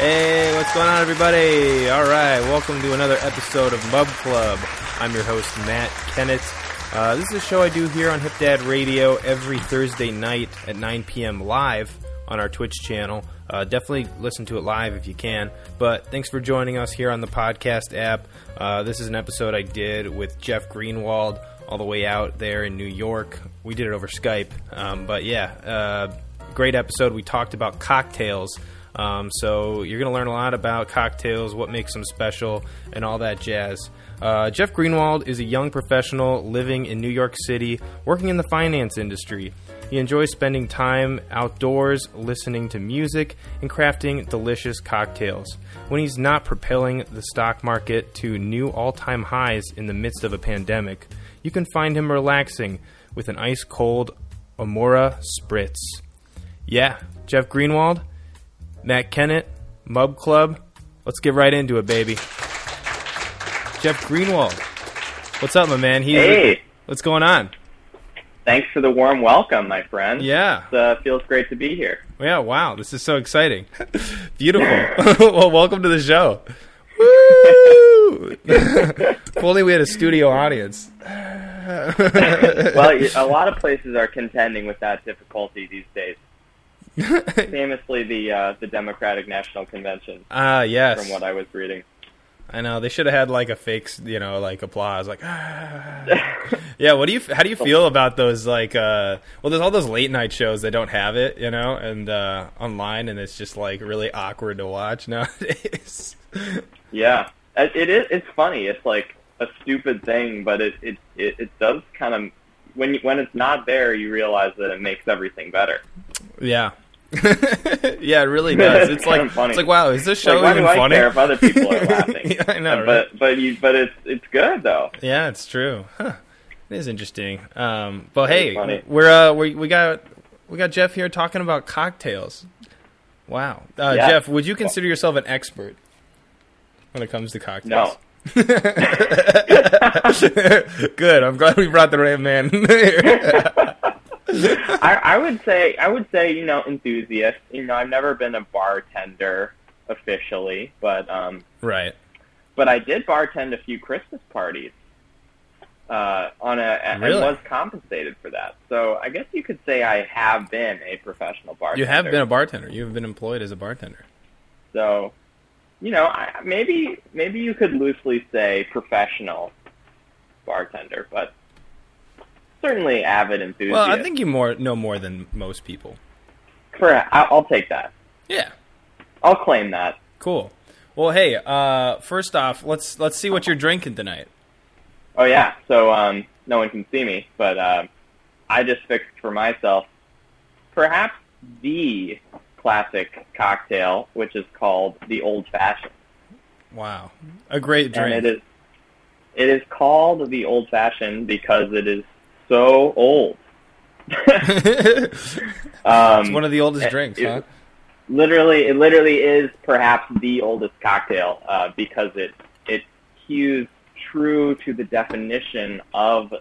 Hey, what's going on, everybody? All right, welcome to another episode of Mub Club. I'm your host, Matt Kennett. Uh, this is a show I do here on Hip Dad Radio every Thursday night at 9 p.m. live on our Twitch channel. Uh, definitely listen to it live if you can. But thanks for joining us here on the podcast app. Uh, this is an episode I did with Jeff Greenwald all the way out there in New York. We did it over Skype. Um, but yeah, uh, great episode. We talked about cocktails. Um, so you're going to learn a lot about cocktails, what makes them special, and all that jazz. Uh, Jeff Greenwald is a young professional living in New York City, working in the finance industry. He enjoys spending time outdoors, listening to music, and crafting delicious cocktails. When he's not propelling the stock market to new all time highs in the midst of a pandemic, you can find him relaxing with an ice cold Amaro Spritz. Yeah, Jeff Greenwald, Matt Kennett, Mub Club. Let's get right into it, baby. Jeff Greenwald. What's up, my man? He's, Hey. What's going on? Thanks for the warm welcome, my friend. Yeah. It uh, feels great to be here. Yeah, wow. This is so exciting. Beautiful. well, welcome to the show. Woo! if only we had a studio audience. Well, a lot of places are contending with that difficulty these days. Famously, the uh, the Democratic National Convention, Ah, yes. from what I was reading. I know they should have had like a fake, you know, like applause, like. Ah. yeah, what do you? How do you feel about those? Like, uh, well, there's all those late night shows that don't have it, you know, and uh, online, and it's just like really awkward to watch nowadays. yeah, it, it is. It's funny. It's like a stupid thing, but it it it, it does kind of when you, when it's not there, you realize that it makes everything better. yeah. yeah, it really does. It's It's like funny. it's like wow, is this show like, why even do I funny? care if other people are laughing? Yeah, I know, right? But but you but it's it's good though. Yeah, it's true. Huh. It is interesting. Um, but hey, funny. we're uh, we we got we got Jeff here talking about cocktails. Wow, uh, Yeah. Jeff, would you consider yourself an expert when it comes to cocktails? No. Good. I'm glad we brought the right man. I, I would say I would say you know enthusiast. You know I've never been a bartender officially, but um, right. but I did bartend a few Christmas parties. Uh, on a and Really? was compensated for that. So I guess you could say I have been a professional bartender. You have been a bartender. You have been employed as a bartender. so you know I, maybe maybe you could loosely say professional bartender, but certainly avid enthusiast. Well, I think you more know more than most people. I- I'll take that. Yeah. I'll claim that. Cool. Well, hey. Uh, first off, let's let's see what you're drinking tonight. Oh yeah, so um, no one can see me, but uh, I just fixed for myself perhaps the classic cocktail, which is called the Old Fashioned, Wow, a great drink. and it is it is called the Old Fashioned because it is so old. it's Um, one of the oldest it- drinks, it- huh? literally, it literally is perhaps the oldest cocktail uh, because it it hews true to the definition of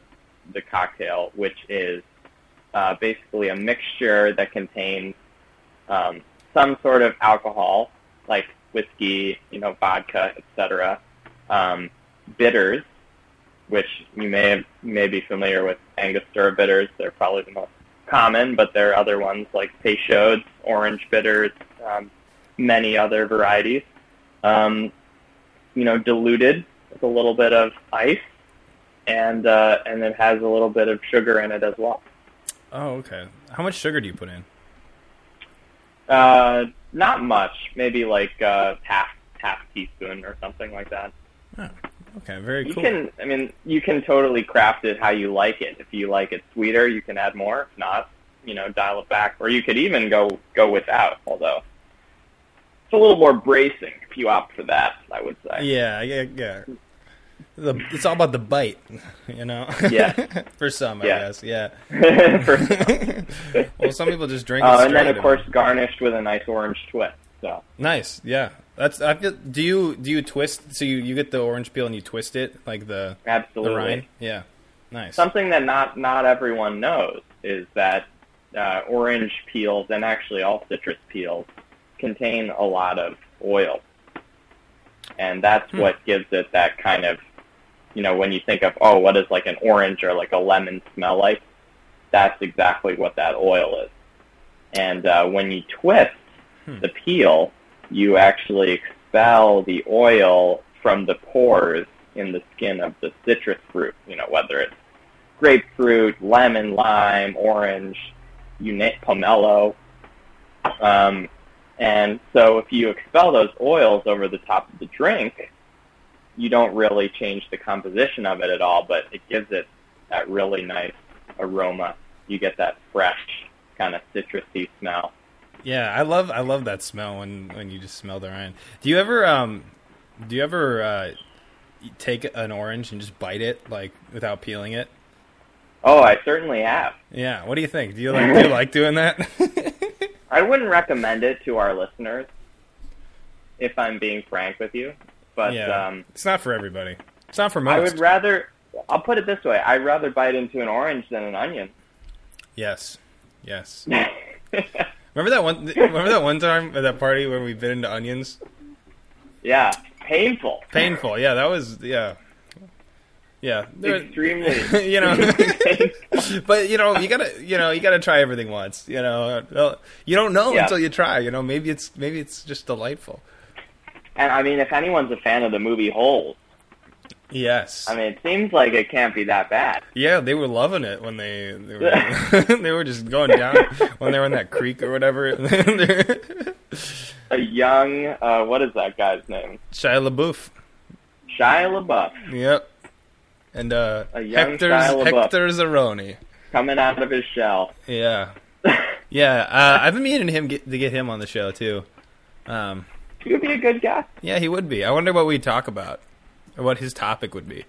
the cocktail, which is uh, basically a mixture that contains um, some sort of alcohol, like whiskey, you know, vodka, etc. Um, bitters, which you may have, may be familiar with Angostura bitters. They're probably the most common, but there are other ones like Peychaud's, orange bitters, um, many other varieties. Um, you know, diluted with a little bit of ice, and uh, and it has a little bit of sugar in it as well. Oh, okay. How much sugar do you put in? Uh, not much, maybe like uh, half half teaspoon or something like that. Oh, okay, very You cool. can, I mean, you can totally craft it how you like it. If you like it sweeter, you can add more. If not, you know, dial it back. Or you could even go go without. Although it's a little more bracing if you opt for that. I would say. Yeah, yeah, yeah. The, it's all about the bite, you know. Yeah. For some, I Yeah. guess. Yeah. For- well, some people just drink it uh, and then, of course, garnished with a nice orange twist. So nice. Yeah. That's. I feel, do you do you twist? So you, you get the orange peel and you twist it like the the absolutely. rind. Yeah. Nice. Something that not not everyone knows is that uh, orange peels and actually all citrus peels contain a lot of oil, and that's Hmm. what gives it that kind of, you know, when you think of oh, what does like an orange or like a lemon smell like? That's exactly what that oil is. And uh, when you twist Hmm. the peel, you actually expel the oil from the pores in the skin of the citrus fruit. You know, whether it's grapefruit, lemon, lime, orange, you pomelo. Um, and so if you expel those oils over the top of the drink, you don't really change the composition of it at all, but it gives it that really nice aroma. You get that fresh kind of citrusy smell. Yeah, I love I love that smell when when you just smell the rind. Do you ever um do you ever uh take an orange and just bite it like without peeling it? Oh, I certainly have. Yeah. What do you think? Do you like do you like doing that? I wouldn't recommend it to our listeners, if I'm being frank with you. But yeah. um, it's not for everybody. It's not for most. I would rather. I'll put it this way: I'd rather bite into an orange than an onion. yes. Yes. Remember that one remember that one time at that party when we bit into onions? yeah, painful. Painful. Yeah, that was yeah. Yeah. Extremely. you know but you know you gotta you know you gotta try everything once you know you don't know Yeah. until you try you know maybe it's maybe it's just delightful And I mean, if anyone's a fan of the movie Holes, yes I mean, it seems like it can't be that bad. yeah they were loving it when they they were, they were just going down when they were in that creek or whatever A young, uh, what is that guy's name? Shia LaBeouf Shia LaBeouf yep and uh A young Hector Shia LaBeouf. Hector Zeroni coming out of his shell. yeah yeah uh, I've been meaning him get, to get him on the show too um he would be a good guy. yeah he would be I wonder what we'd talk about or what his topic would be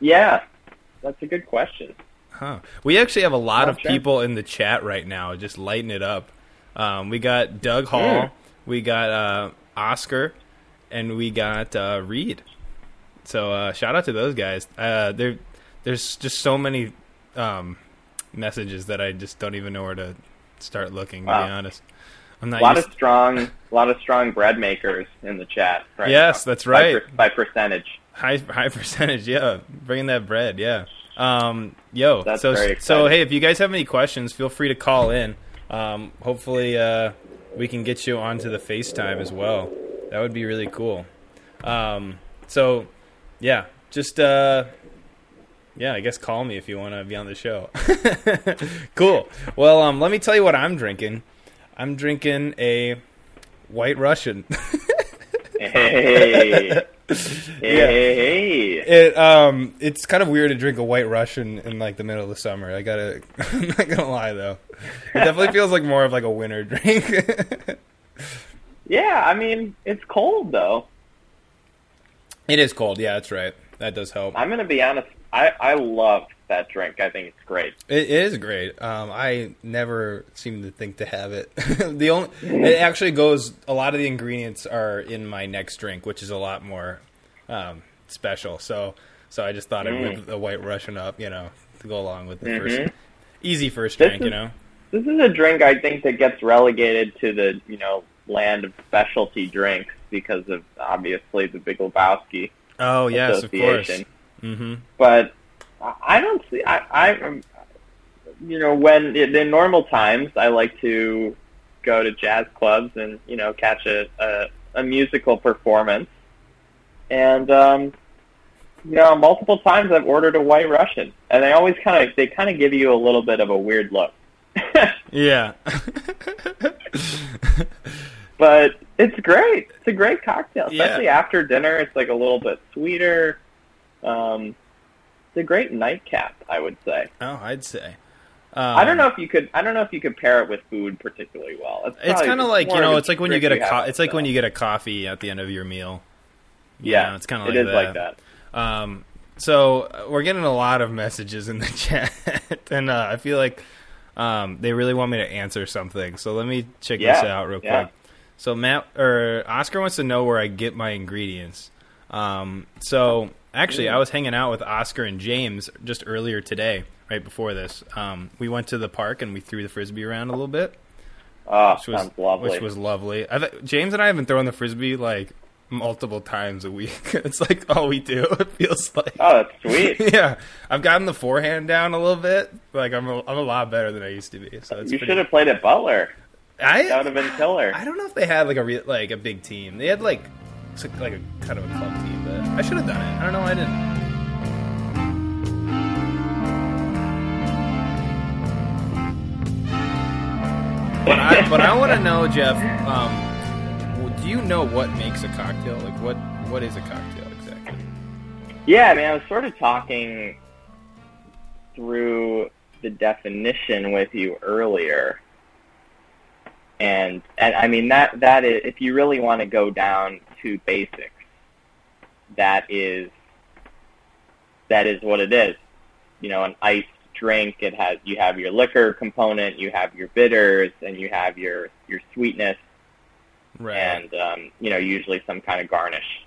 Yeah, that's a good question. Huh. We actually have a lot Not of sure. people in the chat right now, just lighting it up. Um, we got Doug Hall, Mm. we got uh, Oscar, and we got uh, Reed. So uh, shout out to those guys. Uh, there, there's just so many um, messages that I just don't even know where to start looking. To Wow. be honest, A lot of strong, a lot of strong bread makers in the chat. Right Yes, now. that's By right. per- By, percentage. high high percentage yeah bringing that bread yeah um yo That's so very so hey if you guys have any questions feel free to call in um hopefully uh we can get you onto the facetime as well that would be really cool um so yeah just uh yeah, I guess call me if you want to be on the show. cool. Well, um, let me tell you what I'm drinking. I'm drinking a White Russian. Hey, hey, It um, it's kind of weird to drink a White Russian in like the middle of the summer. I gotta, I'm not gonna lie though. It definitely feels like more of like a winter drink. yeah. I mean, it's cold though. it is cold. Yeah, that's right. That does help. I'm gonna be honest. I I love that drink. I think it's great. It is great. Um, I never seem to think to have it. the only it actually goes. A lot of the ingredients are in my next drink, which is a lot more um, special. So, so I just thought I'd Mm. whip the White Russian up, you know, to go along with the Mhm. first easy first drink, you know. This is a drink I think that gets relegated to the you know land of specialty drinks because of obviously the Big Lebowski Oh yes, of course. Association. hmm But I don't see. I, I you know when in normal times I like to go to jazz clubs and you know catch a a, a musical performance, and um, you know multiple times I've ordered a White Russian, and they always kind of they kind of give you a little bit of a weird look. Yeah. but it's great. It's a great cocktail, Yeah. especially after dinner. It's like a little bit sweeter. Um, it's a great nightcap, I would say. oh, I'd say. Um, I don't know if you could. I don't know if you could pair it with food particularly well. It's, It's kind of like you know, it's like when you get a co- it's like when you get a coffee at the end of your meal. You yeah, know, it's kind of like like that. Um, so uh, we're getting a lot of messages in the chat, and uh, I feel like um, they really want me to answer something. So let me check this out real quick. yeah. So Matt or Oscar wants to know where I get my ingredients. Um, so actually, I was hanging out with Oscar and James just earlier today, right before this. Um, we went to the park and we threw the frisbee around a little bit. Oh, which was lovely. which was lovely. I th- James and I have been throwing the frisbee like multiple times a week. it's like all we do. It feels like. oh, that's sweet. yeah, I've gotten the forehand down a little bit. Like I'm, a, I'm a lot better than I used to be. So it's you pretty- should have played at Butler. I That would have been killer. I don't know if they had like a re- like a big team. They had like like a kind of a club team, I should have done it. I don't know. why I didn't. But I but I want to know, Jeff. Um, do you know what makes a cocktail? Like what what is a cocktail exactly? Yeah, I mean, I was sort of talking through the definition with you earlier, and and I mean that that is if you really want to go down to basics, that is that is what it is. You know, an iced drink. It has you have your liquor component, you have your bitters, and you have your your sweetness Right. and um, you know usually some kind of garnish.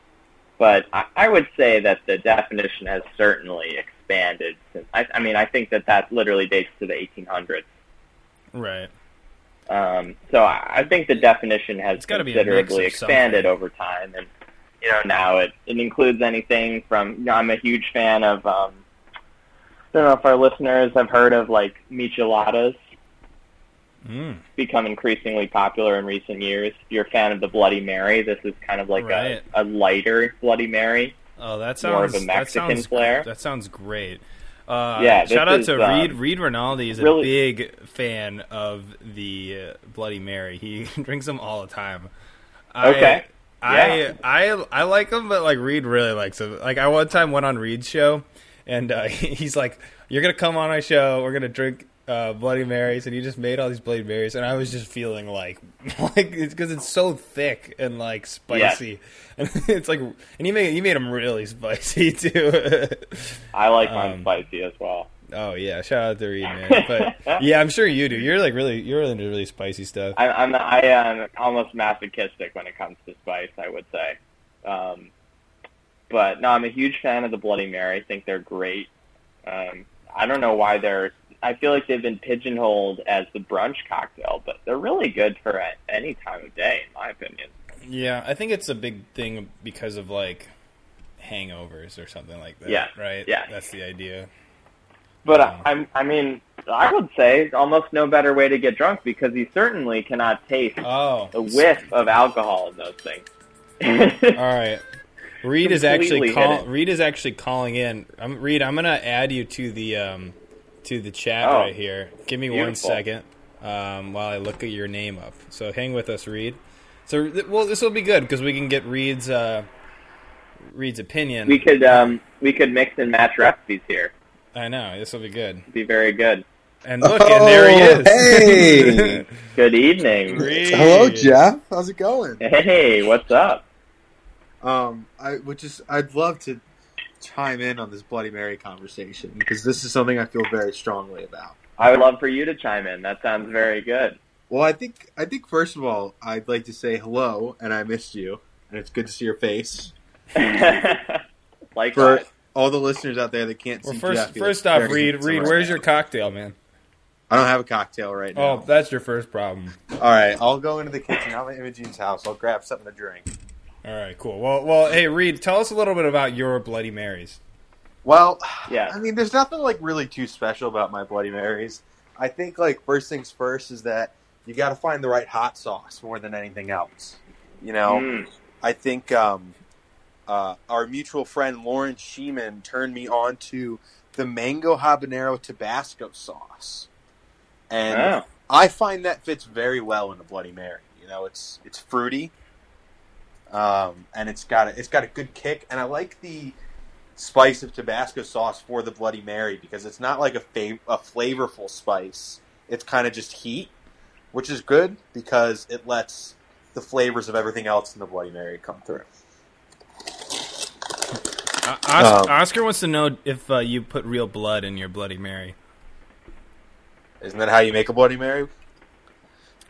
But I, I would say that the definition has certainly expanded. Since, I, I mean, I think that that literally dates to the 1800s. right. Um, so I, I think the definition has It's gotta be a mix considerably expanded something. over time, and you know now it, it includes anything from. You know, I'm a huge fan of. Um, I don't know if our listeners have heard of like micheladas Mm. become increasingly popular in recent years. If you're a fan of the Bloody Mary, this is kind of like Right. a, a lighter Bloody Mary. Oh, that More of sounds a that sounds flair. That sounds great. Uh, Yeah, shout out is, to um, Reed. Reed Rinaldi is a really- big fan of the uh, Bloody Mary. He drinks them all the time. I, Okay. I, Yeah. I I like them, but like Reed really likes them. Like I one time went on Reed's show, and uh, he's like, "You're gonna come on my show. We're gonna drink." Uh, Bloody Marys, and he just made all these Bloody Marys, and I was just feeling like, like it's because it's so thick and like spicy, and it's like, and he made he made them really spicy too. I like mine Um, spicy as well. Oh yeah, shout out to Reed, man. But yeah, I'm sure you do. You're like really, you're into really spicy stuff. I, I'm I am almost masochistic when it comes to spice. I would say, um, but no, I'm a huge fan of the Bloody Mary. I think they're great. Um, I don't know why they're. I feel like they've been pigeonholed as the brunch cocktail, but they're really good for a- any time of day, in my opinion. Yeah, I think it's a big thing because of like hangovers or something like that. Yeah, right. yeah. that's the idea. But I, I'm, I mean, I would say almost no better way to get drunk because you certainly cannot taste Oh, a whiff of alcohol in those things. all right. Reed is actually call. Reed is actually calling in. I'm, Reed, I'm gonna add you to the um, to the chat Oh, right here. Give me one beautiful. second um, while I look at your name up. So hang with us, Reed. So th- well, this will be good because we can get Reed's uh, Reed's opinion. we could um, we could mix and match recipes here. I know this will be good. Be very good. And look, and there he is. Oh, hey! Good evening. Reed. Hello, Jeff. How's it going? Hey, what's up? Um, I would just, I'd love to chime in on this Bloody Mary conversation because this is something I feel very strongly about. I would love for you to chime in. That sounds very good. Well, I think, I think first of all, I'd like to say hello, and I missed you, and it's good to see your face. like For Likewise. All the listeners out there that can't Well, see first, Jeff, first looks off, very Reed, handsome Reed, right where's now. your cocktail, man? I don't have a cocktail right now. Oh, that's your first problem. All right, I'll go into the kitchen. I'm at Imogene's house. I'll grab something to drink. All right, cool. Well, well, hey, Reed, tell us a little bit about your Bloody Marys. Well, Yeah. I mean, there's nothing like really too special about my Bloody Marys. I think like first things first is that you got to find the right hot sauce more than anything else. You know, Mm. I think um, uh, our mutual friend Lauren Sheeman turned me on to the mango habanero Tabasco sauce, and Oh. I find that fits very well in a Bloody Mary. You know, it's it's fruity, um, and it's got a, it's got a good kick, and I like the spice of Tabasco sauce for the Bloody Mary because it's not like a fav- a flavorful spice. It's kind of just heat, which is good because it lets the flavors of everything else in the Bloody Mary come through. Uh, Oscar, Um, Oscar wants to know if uh, you put real blood in your Bloody Mary. Isn't that how you make a Bloody Mary?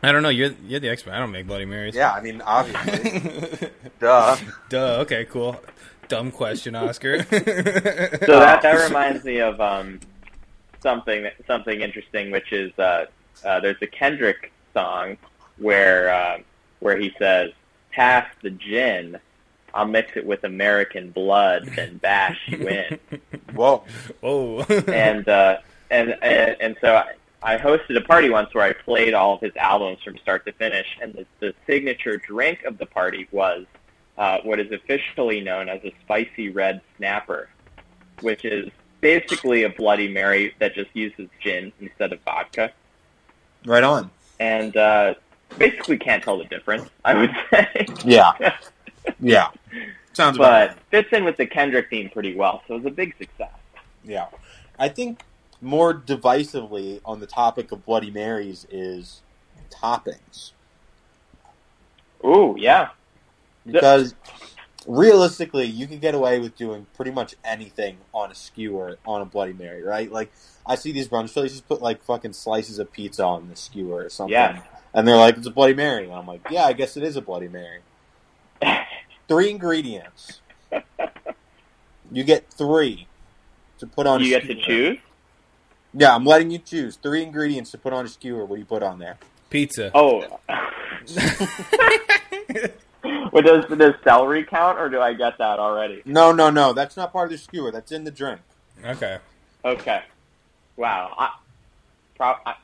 I don't know. You're you're the expert. I don't make Bloody Marys. Yeah, I mean obviously, duh. Duh. Okay. Cool. Dumb question, Oscar. So that that reminds me of um, something something interesting, which is uh, uh, there's a Kendrick song where uh, where he says, "Pass the gin." I'll mix it with American blood, then bash you in. Whoa. Oh. and uh, and and and so I, I hosted a party once where I played all of his albums from start to finish, and the, the signature drink of the party was uh, what is officially known as a spicy red snapper, which is basically a Bloody Mary that just uses gin instead of vodka, Right on. and uh, basically can't tell the difference. I would say, Yeah. Yeah. Sounds about but fits in with the Kendrick theme pretty well. So it was a big success. Yeah. I think more divisively on the topic of Bloody Marys is toppings. Ooh, yeah. Because realistically, you can get away with doing pretty much anything on a skewer on a Bloody Mary, right? Like, I see these brunch places just put like fucking slices of pizza on the skewer or something. Yeah. And they're like, it's a Bloody Mary. And I'm like, yeah, I guess it is a Bloody Mary. Three ingredients. You get three to put on you a get to choose. Yeah, I'm letting you choose. Three ingredients to put on a skewer. What do you put on there? Pizza. Oh. Well, does does celery count, or do I get that already? No, no, no. That's not part of the skewer. That's in the drink. Okay. Okay. Wow. I, pro- I,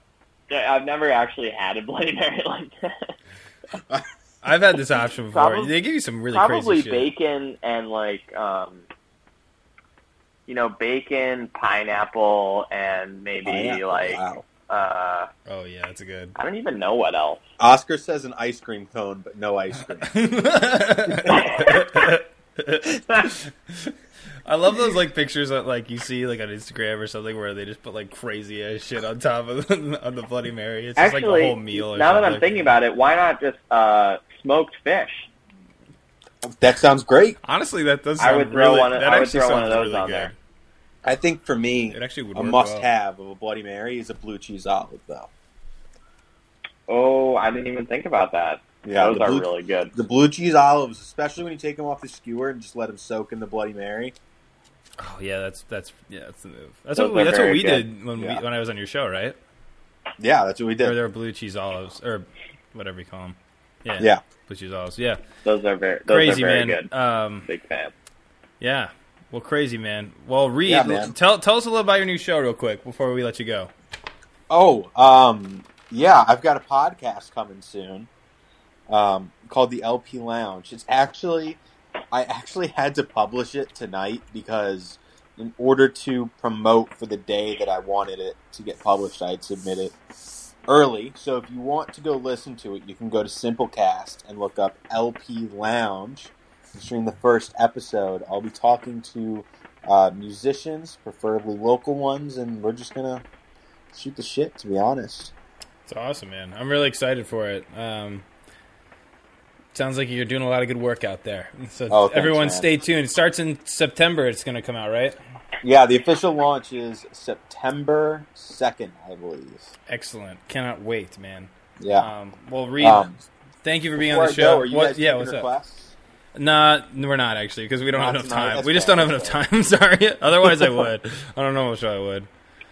I've never actually had a Bloody Mary like that. I've had this option before. Probably- they give you some really Probably crazy shit. Probably bacon and like, um, you know, bacon, pineapple, and maybe Pineapple, like, wow. uh, Oh yeah, that's a good. I don't even know what else. Oscar says an ice cream cone, but no ice cream. I love those like pictures that like you see like on Instagram or something where they just put like crazy ass shit on top of on the Bloody Mary. It's just like a whole meal. Or now that I'm thinking about it, why not just uh, smoked fish? that sounds great. honestly, that does. I Sound would throw really, one- That I would actually throw one of sounds those really on good. there. I think for me, It actually would a must-have of a Bloody Mary is a blue cheese olive, though. Oh, I didn't even think about that. Yeah, Those are blue, really good. the blue cheese olives, especially when you take them off the skewer and just let them soak in the Bloody Mary. Oh yeah, that's that's yeah, that's the move. That's Those what we, that's what we good. did when Yeah. we when I was on your show, right? Yeah, that's what we Or did. there were blue cheese olives or whatever you call them. Yeah, Yeah, blue cheese olives. Yeah, Those are very, those crazy are very man. good. Um, Big fan. yeah. Well, crazy man. Well, Reed, Yeah, man. tell tell us a little about your new show real quick before we let you go. Oh, um, yeah, I've got a podcast coming soon um, called the LP Lounge. It's actually, I actually had to publish it tonight because in order to promote for the day that I wanted it to get published, I'd submit it early. So if you want to go listen to it, you can go to Simplecast and look up LP Lounge. Stream the first episode. I'll be talking to uh, musicians, preferably local ones, and we're just gonna shoot the shit. To be honest. It's awesome, man. I'm really excited for it. Um, sounds like you're doing a lot of good work out there. So Oh, thanks, everyone, man. stay tuned. It starts in September. It's to come out, right? Yeah, the official launch is September second, I believe. Excellent. Cannot wait, man. Yeah. Um, well, Reed, Um, thank you for being before on I the show. go, are you What- guys yeah, what's up? requests? Nah, we're not actually because we don't Not have enough tonight. time. We just fair. don't have enough time. Sorry. Otherwise, I would. I don't know. I'm sure I would.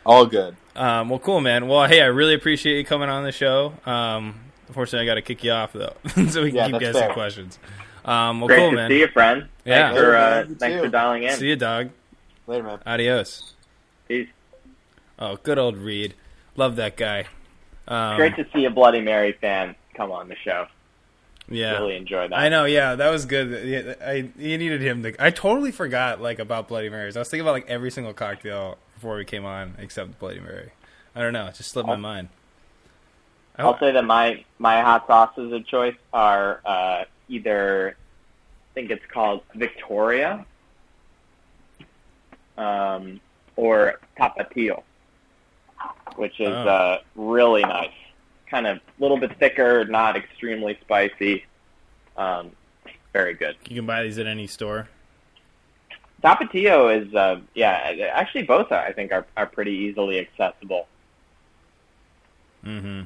All good. Um, well, cool, man. Well, hey, I really appreciate you coming on the show. Um, unfortunately, I got to kick you off though, so we can Yeah, keep that's asking fair. questions. Um, well, Great cool, to man. see you, friend. Yeah. Thanks for, uh, Later, man. You thanks for dialing in. See you, dog. Later, man. Adios. Peace. Oh, good old Reed. Love that guy. Um, Great to see a Bloody Mary fan come on the show. yeah. Really enjoy that. I know, yeah, that was good. Yeah, I you needed him to. I totally forgot like about Bloody Marys. I was thinking about like every single cocktail before we came on, except Bloody Mary. I don't know, it just slipped my I'll- mind. I- I'll say that my my hot sauces of choice are uh, either I think it's called Victoria um, or Tapatio, which is Oh. uh, really nice. Kind of a little bit thicker, not extremely spicy. Um, very good. you can buy these at any store. Tapatio is uh, yeah, actually both I think are are pretty easily accessible. Mm-hmm.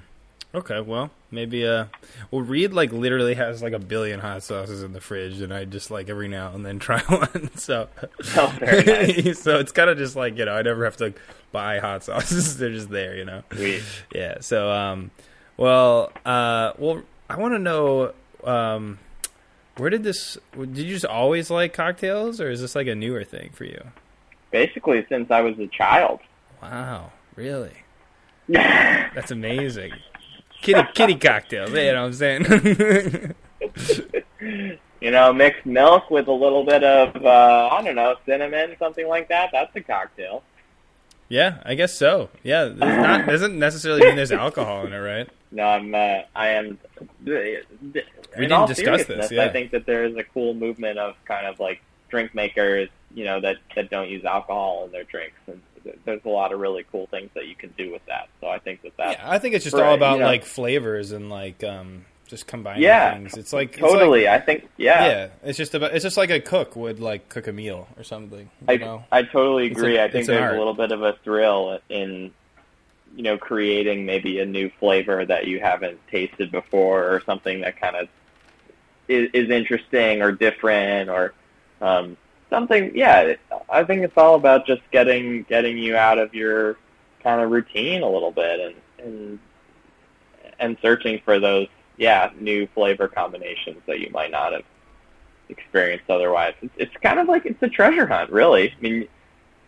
Okay, well, maybe uh well Reed like literally has like a billion hot sauces in the fridge and I just like every now and then try one. So Oh, nice. so it's kind of just like, you know, I never have to buy hot sauces. They're just there, you know. Sweet. Yeah. So, um, well, uh, well, I want to know um, where did this? Did you just always like cocktails, or is this like a newer thing for you? Basically, since I was a child. Wow, really? That's amazing. Kitty kitty cocktails. You know what I'm saying? you know, mixed milk with a little bit of uh, I don't know cinnamon, something like that. That's a cocktail. Yeah, I guess so. Yeah, not doesn't necessarily mean there's alcohol in it, right? No, I'm. Uh, I am. We didn't discuss this. Yeah. I think that there is a cool movement of kind of like drink makers, you know, that that don't use alcohol in their drinks, and there's a lot of really cool things that you can do with that. So I think that that. Yeah, I think it's just all about you know, like flavors and like um just combining yeah, things. It's like totally. It's like, I think yeah. Yeah, it's just about it's just like a cook would like cook a meal or something. I know? I totally agree. A, I think there's a little bit of a thrill in you know creating maybe a new flavor that you haven't tasted before or something that kind of is, is interesting or different or um, something. Yeah, I think it's all about just getting getting you out of your kind of routine a little bit and and and searching for those yeah, new flavor combinations that you might not have experienced otherwise. It's, it's kind of like it's a treasure hunt, really. I mean,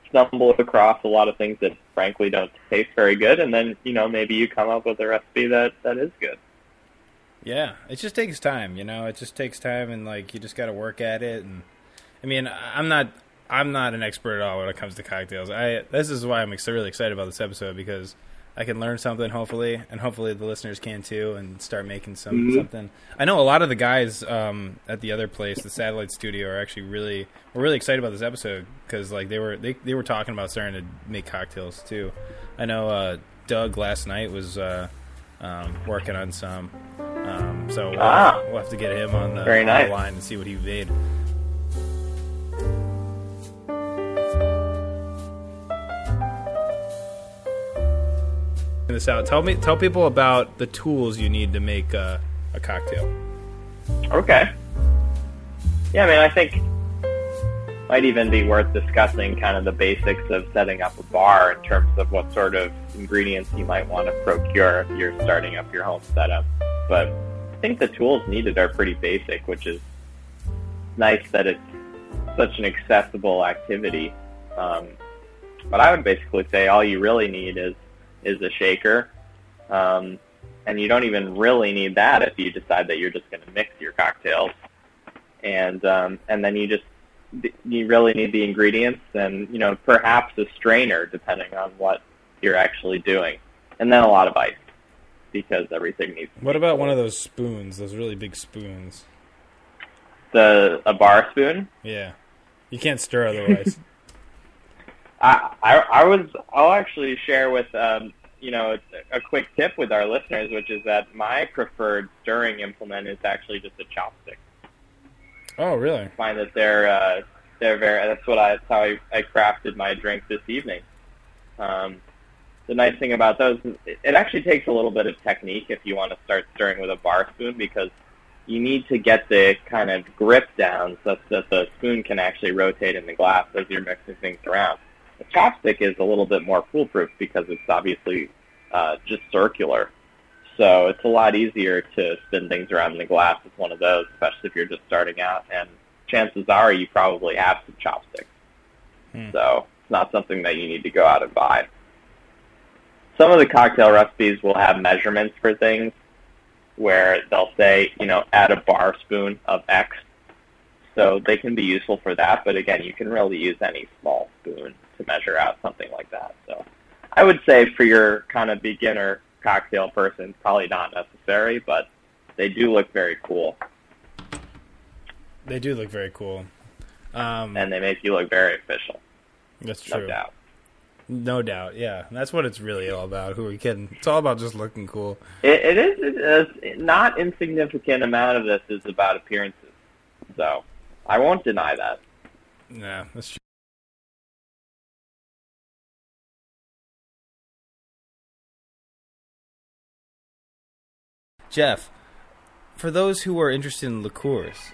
stumble across a lot of things that frankly don't taste very good, and then you know maybe you come up with a recipe that that is good. Yeah, it just takes time, you know. It just takes time, and like you just got to work at it. And I mean, I'm not I'm not an expert at all when it comes to cocktails. I this is why I'm really excited about this episode because I can learn something hopefully, and hopefully the listeners can too, and start making some mm-hmm. something. I know a lot of the guys um, at the other place, the Satellite Studio, are actually really were really excited about this episode because like they were they they were talking about starting to make cocktails too. I know uh, Doug last night was uh, um, working on some, um, so we'll, ah, we'll, have to get him on the, nice. on the line and see what he made. This out. Tell me, tell people about the tools you need to make a, cocktail. Okay. Yeah, I mean, I think might even be worth discussing kind of the basics of setting up a bar in terms of what sort of ingredients you might want to procure if you're starting up your home setup. But I think the tools needed are pretty basic, which is nice that it's such an accessible activity. Um, but I would basically say all you really need is is a shaker. Um, and you don't even really need that if you decide that you're just going to mix your cocktails. And um, and then you just you really need the ingredients and you know perhaps a strainer depending on what you're actually doing, and then a lot of ice because everything needs. What about cold. one of those spoons? Those really big spoons. The a bar spoon. Yeah, you can't stir otherwise. I, I, I was I'll actually share with um, you know a quick tip with our listeners, which is that my preferred stirring implement is actually just a chopstick. Oh, really? I find that they're uh, they're very. That's what I that's how I, I crafted my drink this evening. Um, the nice thing about those is it actually takes a little bit of technique if you want to start stirring with a bar spoon because you need to get the kind of grip down such that the spoon can actually rotate in the glass as you're mixing things around. A chopstick is a little bit more foolproof because it's obviously uh, just circular. So it's a lot easier to spin things around in the glass with one of those, especially if you're just starting out. And chances are you probably have some chopsticks. Hmm. So it's not something that you need to go out and buy. Some of the cocktail recipes will have measurements for things where they'll say, you know, add a bar spoon of X. So they can be useful for that, but again, you can really use any small spoon to measure out something like that. So I would say for your kind of beginner cocktail person, probably not necessary, but they do look very cool. They do look very cool. Um, and they make you look very official. That's true. No doubt. No doubt, yeah. That's what it's really all about. Who are we kidding? It's all about just looking cool. it, it is a not insignificant amount of this is about appearances. So I won't deny that. Yeah, that's true. Jeff, for those who are interested in liqueurs,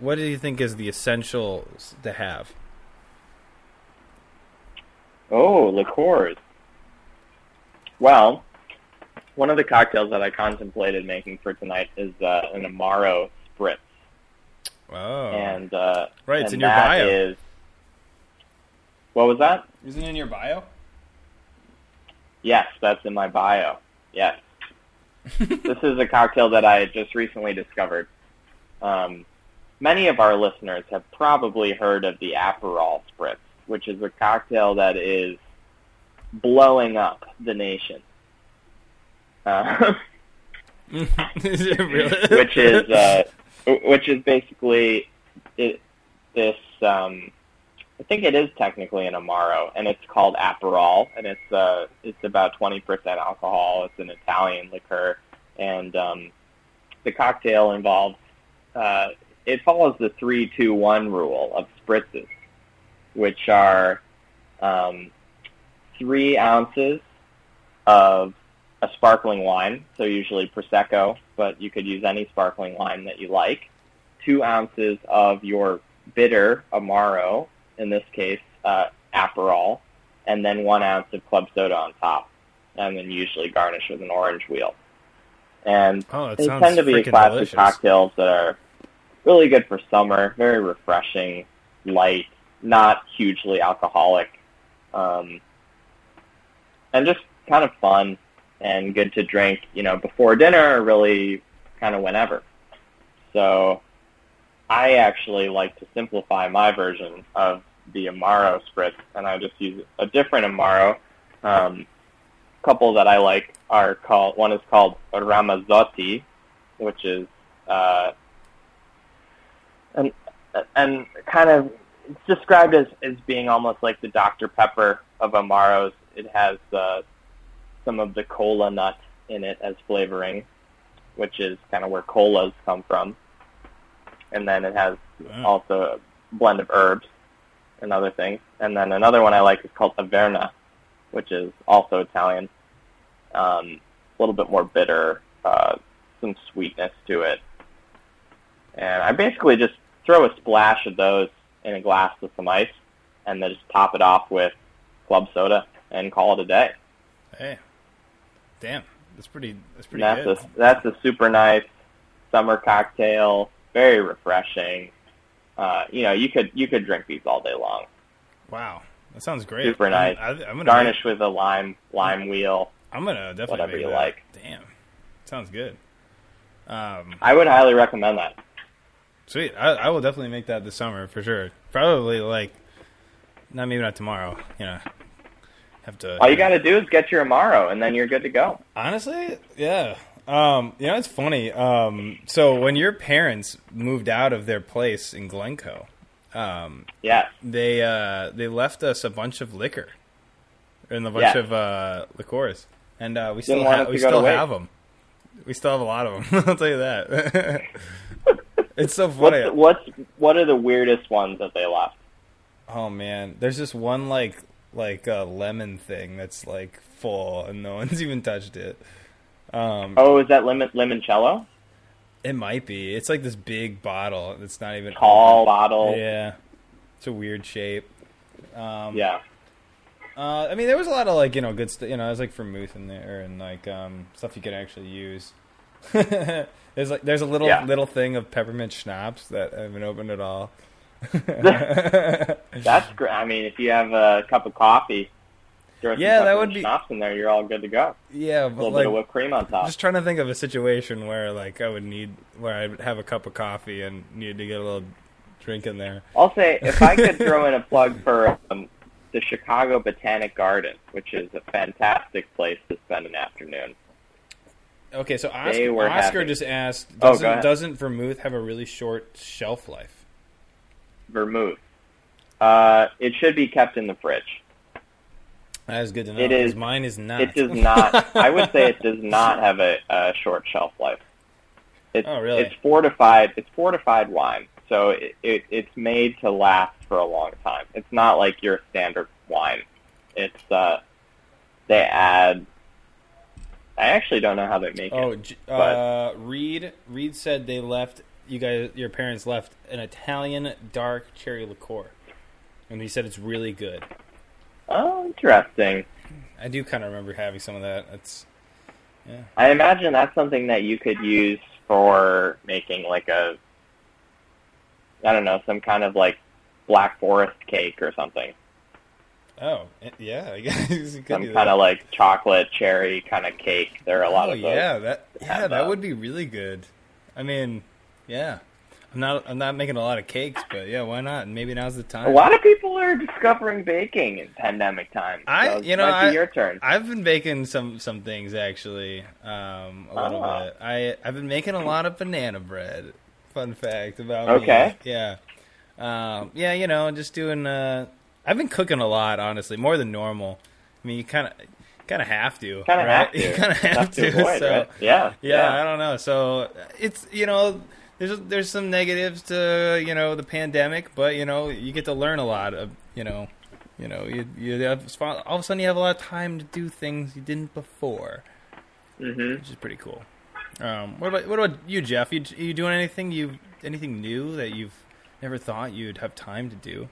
what do you think is the essentials to have? Oh, liqueurs. Well, one of the cocktails that I contemplated making for tonight is uh, an Amaro Spritz, Oh, and uh, Right, it's and in your bio. is- what was that? isn't it in your bio? Yes, that's in my bio. Yes. this is a cocktail that I just recently discovered. Um, many of our listeners have probably heard of the Aperol Spritz, which is a cocktail that is blowing up the nation. Uh, is it really? which is uh, which is basically it, this. Um, I think it is technically an amaro, and it's called Aperol, and it's uh, it's about twenty percent alcohol. It's an Italian liquor, and um, the cocktail involves uh, it follows the three two one rule of spritzes, which are um, three ounces of a sparkling wine, so usually prosecco, but you could use any sparkling wine that you like. Two ounces of your bitter amaro, in this case uh, Aperol, and then one ounce of club soda on top, and then usually garnish with an orange wheel. And Oh, they tend to be classic delicious. cocktails that are really good for summer, very refreshing, light, not hugely alcoholic, um, and just kind of fun and good to drink, you know, before dinner or really kind of whenever. So I actually like to simplify my version of the Amaro Spritz, and I just use a different Amaro. Um, couple that I like are called, one is called Ramazzotti, which is, uh, and, and kind of it's described as, as being almost like the Dr. Pepper of Amaros. It has uh, some of the cola nut in it as flavoring, which is kind of where colas come from. And then it has Wow. also a blend of herbs and other things. And then another one I like is called Averna, which is also Italian. Um, a little bit more bitter, uh, some sweetness to it. And I basically just throw a splash of those in a glass with some ice, and then just top it off with club soda and call it a day. Hey, damn, that's pretty. That's pretty And that's good. a that's a super nice summer cocktail, very refreshing. Uh, you know, you could you could drink these all day long. Wow, that sounds great. Super nice. I'm, I'm gonna Garnish with a lime lime wheel. I'm gonna definitely whatever make you that. like. Damn, sounds good. Um, I would highly recommend that. Sweet. I, I will definitely make that this summer for sure. Probably like, not maybe not tomorrow. You know, have to. All you got to do is get your Amaro, and then you're good to go. Honestly, yeah. Um, you know, it's funny. Um, so when your parents moved out of their place in Glencoe, um, Yes. they uh, they left us a bunch of liquor and a bunch Yeah. of uh, liqueurs, and uh, we still Didn't have we to go to still have them. We still have a lot of them. I'll tell you that. it's so funny. What's, what's what are the weirdest ones that they left? Oh man, there's this one like like uh, lemon thing that's like full, and no one's even touched it. Um, Oh, is that lemon limoncello? It might be. It's like this big bottle. It's not even Tall bottle. Yeah, it's a weird shape. Um, Yeah. Uh, I mean, there was a lot of like you know good stuff. You know, there's like vermouth in there and like um, stuff you could actually use. there's like there's a little Yeah. little thing of peppermint schnapps that I haven't opened at all. That's great. I mean, if you have a cup of coffee, throw some Yeah, that would be- schnapps in there. You're all good to go. yeah, A little like bit of whipped cream on top. just trying to think of a situation where like I would need where I'd have a cup of coffee and need to get a little drink in there. I'll say if I could throw in a plug for um, the Chicago Botanic Garden, which is a fantastic place to spend an afternoon. Okay, so Oscar, Oscar happy. just asked, Oh, doesn't, ahead. doesn't vermouth have a really short shelf life? Vermouth. Uh, it should be kept in the fridge. That is good to know. It is- Mine is not. It does not. I would say it does not have a, a short shelf life. It's, Oh, really? It's fortified. It's fortified wine, so it, it it's made to last for a long time. It's not like your standard wine. It's uh, they add. I actually don't know how they make Oh, it. J- but- uh, Reed. Reed said they left. You guys, your parents left an Italian dark cherry liqueur, and he said it's really good. Oh, interesting. I do kind of remember having some of that. It's Yeah. I imagine that's something that you could use for making like a, I don't know, some kind of like black forest cake or something. Oh, eh, yeah. I guess you could Some kind of like chocolate cherry kind of cake. There are a lot oh, of those. yeah, that yeah, that would be really good. I mean, yeah. I'm not I'm not making a lot of cakes, but yeah, why not? Maybe now's the time. A lot of people are discovering baking in pandemic times. I- so you it know, might be I- your turn. I've been baking some some things actually, um, a little Ah. bit. I I've been making a lot of banana bread. Fun fact about Okay. me. Yeah, um, yeah. You know, just doing. Uh, I've been cooking a lot, honestly, more than normal. I mean, you kind of kind of have to. Kind of right? have to. You kind of have Tough to. avoid, so, right? Yeah, yeah, I don't know. So it's you know there's there's some negatives to you know the pandemic, but you know you get to learn a lot of you know you know you you have, all of a sudden you have a lot of time to do things you didn't before, hmm which is pretty cool. Um, what about what about you, Jeff? You you doing anything you anything new that you've never thought you'd have time to do?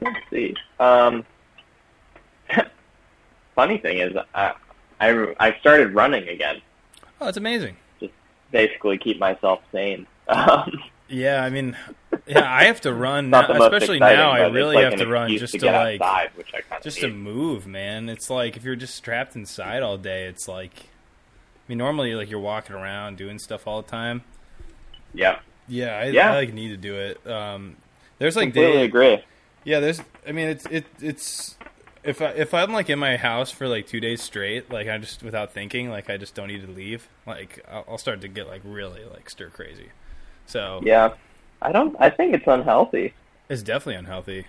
Let's see. Um, funny thing is, I, I I started running again. Oh, it's amazing. Just basically, keep myself sane. Um, Yeah, I mean, yeah, I have to run, now, especially exciting, now. I really like have to run just to, to like outside, which I kind of just to move, man. It's like if you're just trapped inside all day, it's like I mean normally like you're walking around doing stuff all the time. Yeah, Yeah, I, Yeah. I like need to do it. Um there's like completely day, agree. Yeah, there's I mean it's it it's if I if I'm like in my house for like 2 days straight, like I just without thinking, like I just don't need to leave, like I'll, I'll start to get like really like stir crazy. So, Yeah, I don't. I think it's unhealthy it's definitely unhealthy.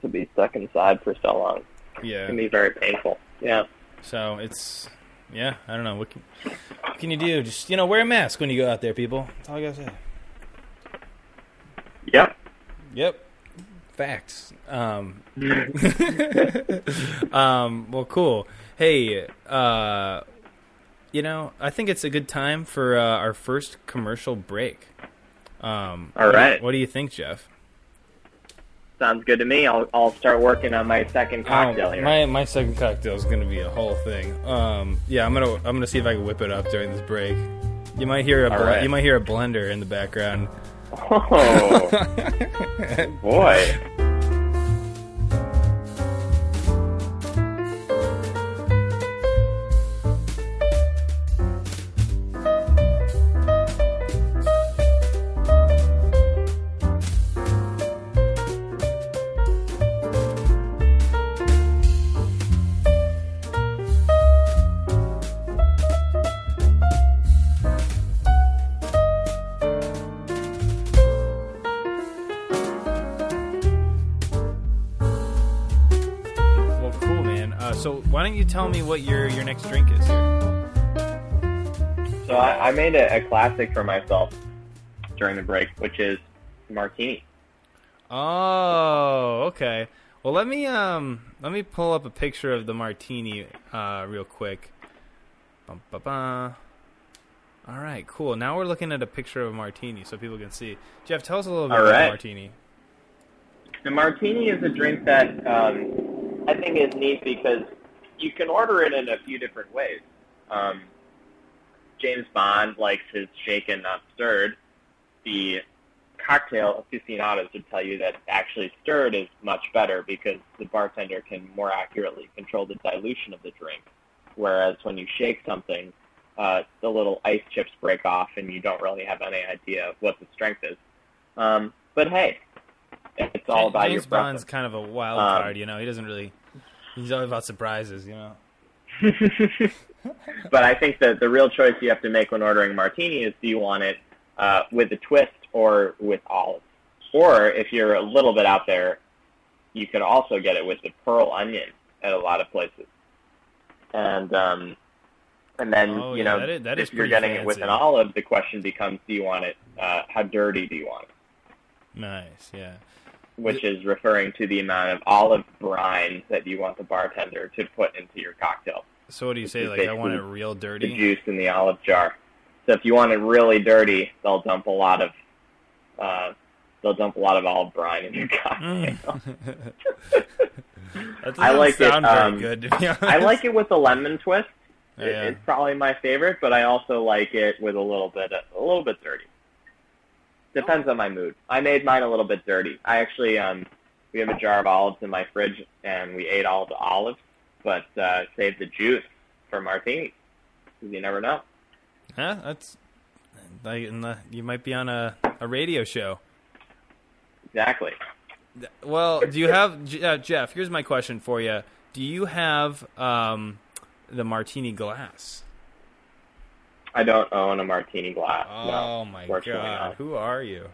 to be stuck inside for so long. It Yeah. can be very painful. Yeah. So it's yeah, I don't know what can, what can you do? Just you know, wear a mask when you go out there, people. That's all I gotta say. Yep. Yep, facts. Um, um, well, cool. Hey, uh, you know, I think it's a good time for uh, our first commercial break. Um, All what- What do you think, Jeff? Sounds good to me. I'll I'll start working on my second cocktail Um, here. my my second cocktail is gonna be a whole thing. Um, yeah, I'm gonna I'm gonna see if I can whip it up during this break. You might hear a bl- right. you might hear a blender in the background. Oh boy. You tell me what your your next drink is here? So I, I made a, a classic for myself during the break, which is martini. Oh, okay. Well, let me um let me pull up a picture of the martini uh real quick. Bum, ba, ba. All right, cool. Now we're looking at a picture of a martini so people can see. Jeff, tell us a little bit All about the martini. The martini is a drink that um, I think is neat because you can order it in a few different ways. Um, James Bond likes his shaken, not stirred. The cocktail aficionados would tell you that actually stirred is much better because the bartender can more accurately control the dilution of the drink. Whereas when you shake something, uh, the little ice chips break off and you don't really have any idea of what the strength is. Um, but hey, it's all about James your Bond's preference. kind of a wild Um, card, you know. He doesn't really. He's all about surprises, you know. but I think that the real choice you have to make when ordering martini is do you want it uh, with a twist or with olives? Or if you're a little bit out there, you can also get it with the pearl onion at a lot of places. And um, and then Oh, you yeah, know that is- that is if you're getting it with an olive, the question becomes do you want it? Uh, how dirty do you want it? Nice, yeah. Which is referring to the amount of olive brine that you want the bartender to put into your cocktail. So what do you say? Like, I want it real the dirty. juice in the olive jar. So if you want it really dirty, they'll dump a lot of uh, they'll dump a lot of olive brine in your Mm. cocktail. that I like it, sound very um, good, be honest. I like it with a lemon twist. it, Yeah. it's probably my favorite, but I also like it with a little bit a little bit dirty. Depends on my mood. I made mine a little bit dirty. I actually um we have a jar of olives in my fridge, and we ate all the olives, but uh, saved the juice for martinis. 'Cause you never know. Huh? That's like you might be on a, a radio show. Exactly. Well, do you have uh, Jeff? Here's my question for you. Do you have um, the martini glass? I don't own a martini glass. Oh no, my god, not. who are you?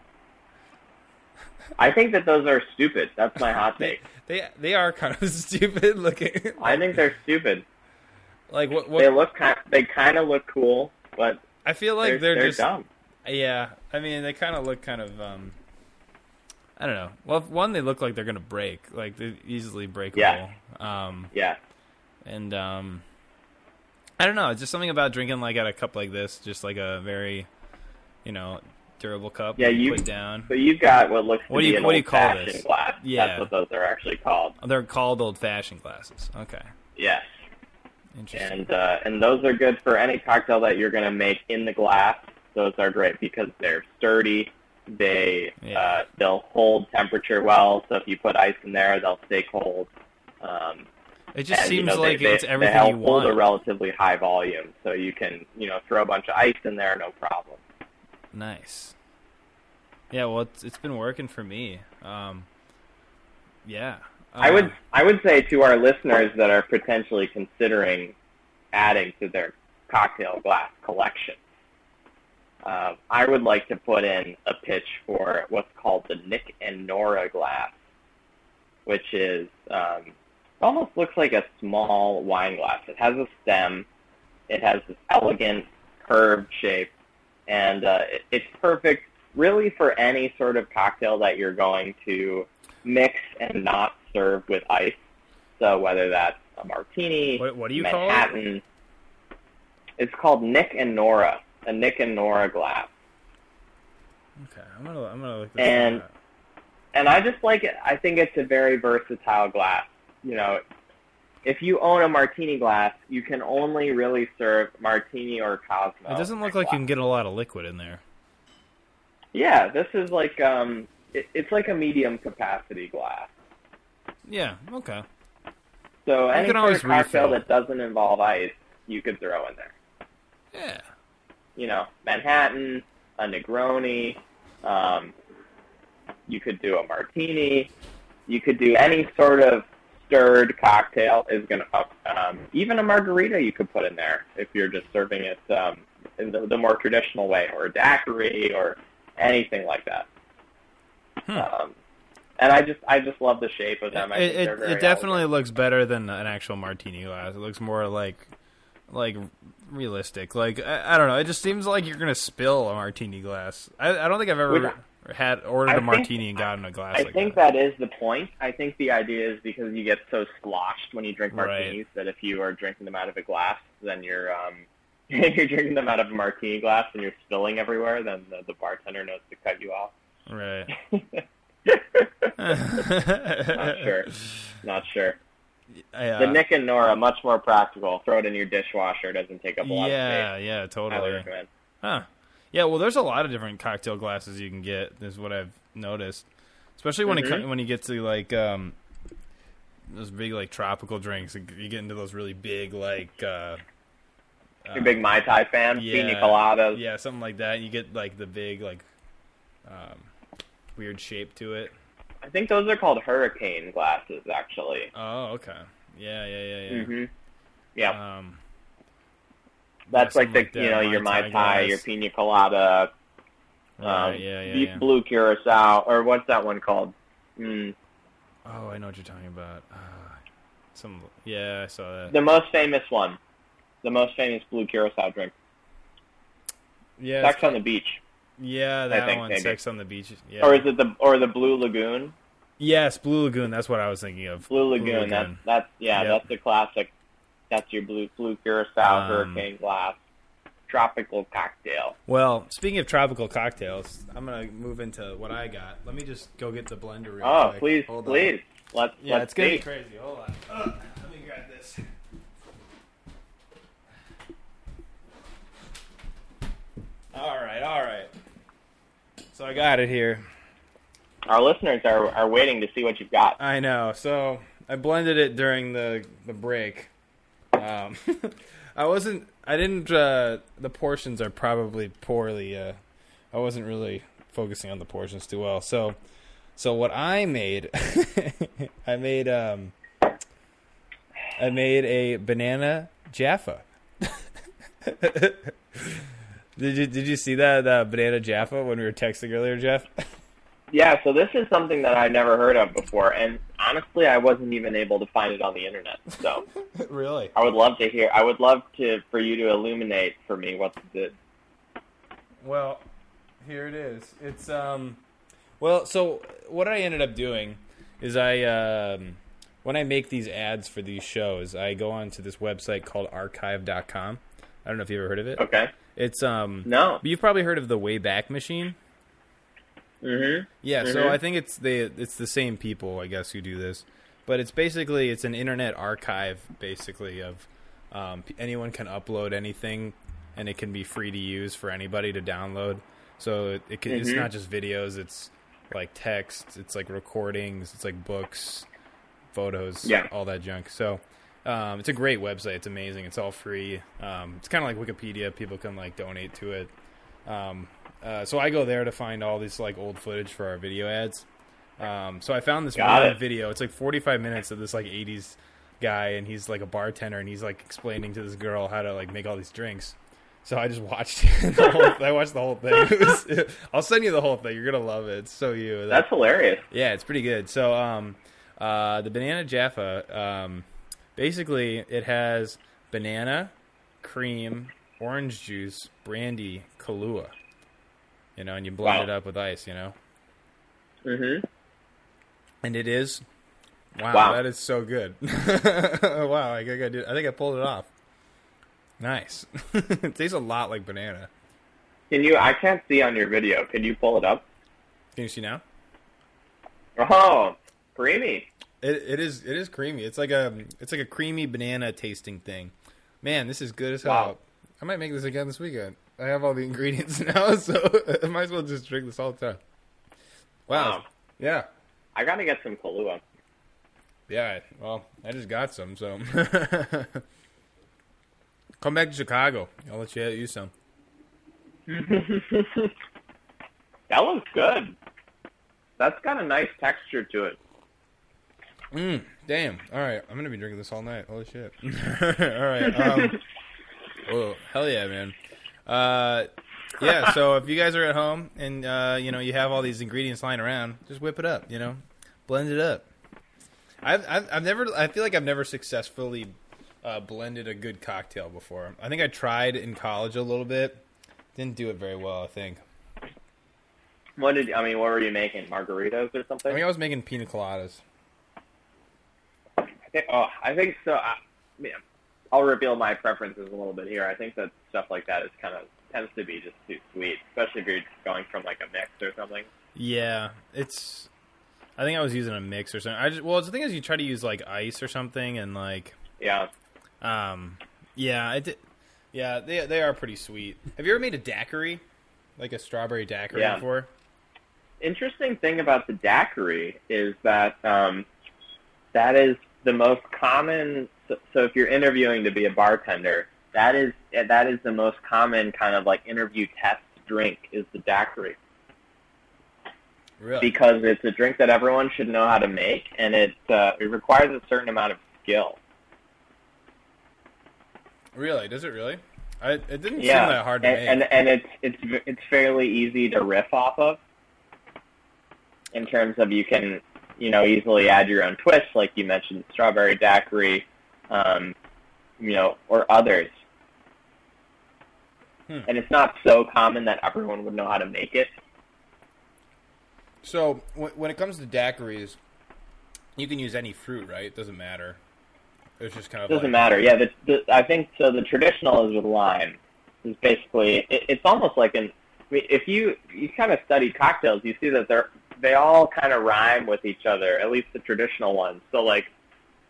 I think that those are stupid. That's my hot take. They they are kind of stupid looking. I think they're stupid. like what? They look kind. They kind of look cool, but I feel like they're, they're, just dumb. yeah. I mean, they kind of look kind of um. I don't know. Well, one, they look like they're gonna break, like they're easily breakable. Yeah. Um, Yeah. and um, I don't know. It's just something about drinking like at a cup like this, just like a very, you know, durable cup. Yeah, you- put down. So you've got what looks to What do you- an what do you call this? glass. Yeah. That's what those are actually called. They're called old fashioned glasses. Okay, Yes. interesting. And uh, and those are good for any cocktail that you're going to make in the glass. Those are great because they're sturdy. They Yeah. uh, they'll hold temperature well. So if you put ice in there, they'll stay cold. Um, it just and, seems you know, like they, it's they, everything they you hold a relatively high volume, so you can you know throw a bunch of ice in there, no problem. Nice. Yeah, well, it's, it's been working for me. Um, yeah. I Uh, would I would say to our listeners that are potentially considering adding to their cocktail glass collection, uh, I would like to put in a pitch for what's called the Nick and Nora glass, which is um, almost looks like a small wine glass. It has a stem, it has this elegant curved shape, and uh, it, it's perfect really for any sort of cocktail that you're going to mix and not serve with ice. So whether that's a martini, What, what do you call it? Manhattan, it's called Nick and Nora, a Nick and Nora glass. Okay, I'm gonna I'm gonna look this And- up. and I just like it. I think it's a very versatile glass. You know, if you own a martini glass, you can only really serve martini or Cosmo. It doesn't look like you can get a lot of liquid in there. Yeah, this is like um, it, it's like a medium capacity glass. Yeah. Okay. So any can sort always of cocktail refill. that doesn't involve ice, you could throw in there. Yeah. You know, Manhattan, a Negroni. Um, you could do a martini. You could do any sort of stirred cocktail. Is gonna um, even a margarita you could put in there if you're just serving it um, in the, the more traditional way, or a daiquiri, or anything like that. Hmm. Um, and I just I just love the shape of them. I It it, it definitely looks better than an actual martini glass. It looks more like like realistic. Like I, I don't know. It just seems like you're gonna spill a martini glass. I, I don't think I've ever Would- had ordered I a think- martini and gotten a glass I like think that. that is the point. I think the idea is because you get so sloshed when you drink Right. martinis that if you are drinking them out of a glass, then you're um, you're drinking them out of a martini glass and you're spilling everywhere. Then the, the bartender knows to cut you off. Right. Not sure. Not sure. Yeah. The Nick and Nora much more practical. Throw it in your dishwasher. Doesn't take up a lot yeah, of space. yeah. Highly totally. recommend. Huh. Yeah, well, there's a lot of different cocktail glasses you can get. Is what I've noticed, especially when it Mhm. co- when you get to like um, those big like tropical drinks. You get into those really big like uh, You're a big Mai Tai fan. yeah. Pina coladas. yeah, something like that. You get like the big like um, weird shape to it. I think those are called hurricane glasses, actually. Oh, okay. Yeah, yeah, yeah, yeah. hmm Yeah. Um, That's like the like you know your Mai Tai your Pina Colada, right, um, yeah, yeah, yeah. Blue Curacao, or what's that one called? Mm, Oh, I know what you're talking about. Uh, some, yeah, I saw that. the most famous one, the most famous Blue Curacao drink, Yeah, Sex on the Beach, Yeah, that think one, maybe. Sex on the Beach. Yeah. or is it the or the Blue Lagoon? yes, Blue Lagoon. That's what I was thinking of. Blue Lagoon. That's that's yeah, Yep. that's the classic. That's your blue blue curacao, um, hurricane glass, tropical cocktail. Well, speaking of tropical cocktails, I'm gonna move into what I got. Let me just go get the blender. Real oh, quick. please, Hold please. On. Let's. Yeah, let's it's gonna be crazy. Hold on. Let me grab this. All right, all right. So I got it here. Our listeners are, are waiting to see what you've got. I know. So I blended it during the, the break. Um, I wasn't. I didn't. Uh, the portions are probably poorly. Uh, I wasn't really focusing on the portions too well. So, so what I made, I made um, I made a banana Jaffa. did you did you see that banana Jaffa when we were texting earlier, Jeff? Yeah, so this is something that I've never heard of before, and honestly, I wasn't even able to find it on the internet. So really? I would love to hear. I would love to for you to illuminate for me what's the. Well, here it is. It's um, well, so what I ended up doing is I um, when I make these ads for these shows, I go onto this website called archive.com. I don't know if you ever heard of it. Okay. It's um, No. but you've probably heard of the Wayback Machine. Mm-hmm. Yeah, so Mhm. I think it's the it's the same people, I guess, who do this. But it's basically it's an internet archive, basically of um, anyone can upload anything, and it can be free to use for anybody to download. So it, it can, it's Mhm. not just videos; it's like text, it's like recordings, it's like books, photos, Yeah. all that junk. So um, it's a great website. It's amazing. It's all free. Um, it's kind of like Wikipedia. People can like donate to it. Um, uh, so I go there to find all this like old footage for our video ads. Um, so I found this it. video. It's like 45 minutes of this like 80s guy, and he's like a bartender, and he's like explaining to this girl how to like make all these drinks. So I just watched the whole, I watched the whole thing. Was, I'll send you the whole thing. You're gonna love it. It's so you. That's hilarious. Yeah, it's pretty good. So, um, uh, the banana Jaffa, um, basically, it has banana, cream, orange juice, brandy, Kahlua. You know, and you blend Wow. it up with ice. You know, Mm-hmm. and it is. Wow, Wow. that is so good. wow, I think I did. I think I pulled it off. Nice. it tastes a lot like banana. Can you? I can't see on your video. Can you pull it up? Can you see now? Oh, creamy. It it is it is creamy. It's like a it's like a creamy banana tasting thing. Man, this is good as hell. I might make this again this weekend. I have all the ingredients now, so I might as well just drink this all the time. Wow. Wow. Yeah. I gotta get some Kahlua. Yeah. Well, I just got some, so come back to Chicago. I'll let you use some. That looks good. That's got a nice texture to it. Mm, damn. All right, I'm gonna be drinking this all night. Holy shit. all right. Um, oh, hell yeah, man. Uh, yeah. So if you guys are at home and uh, you know you have all these ingredients lying around, just whip it up. You know, blend it up. I've I've, I've never. I feel like I've never successfully uh, blended a good cocktail before. I think I tried in college a little bit. Didn't do it very well. I think. What did I mean? What were you making? Margaritas or something? I mean, I was making pina coladas. I think, oh, I think so. I, yeah, I'll reveal my preferences a little bit here. I think that stuff like that is kind of tends to be just too sweet, especially if you're going from like a mix or something. Yeah, it's. I think I was using a mix or something. I just well, the thing is, you try to use like ice or something, and like, Yeah. um, yeah, it, did- yeah, they they are pretty sweet. Have you ever made a daiquiri, like a strawberry daiquiri Yeah. before? Interesting thing about the daiquiri is that um, that is the most common. So, so if you're interviewing to be a bartender, that is that is the most common kind of like interview test drink is the daiquiri. Really? because it's a drink that everyone should know how to make, and it uh, it requires a certain amount of skill. really? Does it really? I, it didn't Yeah, seem that hard to and, make. and and it's it's it's fairly easy to riff off of. In terms of you can you know easily add your own twist, like you mentioned, strawberry daiquiri, um, you know, or others. Hmm. And it's not so common that everyone would know how to make it. so when, when it comes to daiquiris, you can use any fruit, right? It doesn't matter. It's just kind of Doesn't like, matter. Yeah, the, the, I think so. The traditional is with lime. Is basically it, it's almost like an. I mean, if you you kind of study cocktails, you see that they're they all kind of rhyme with each other. At least the traditional ones. So like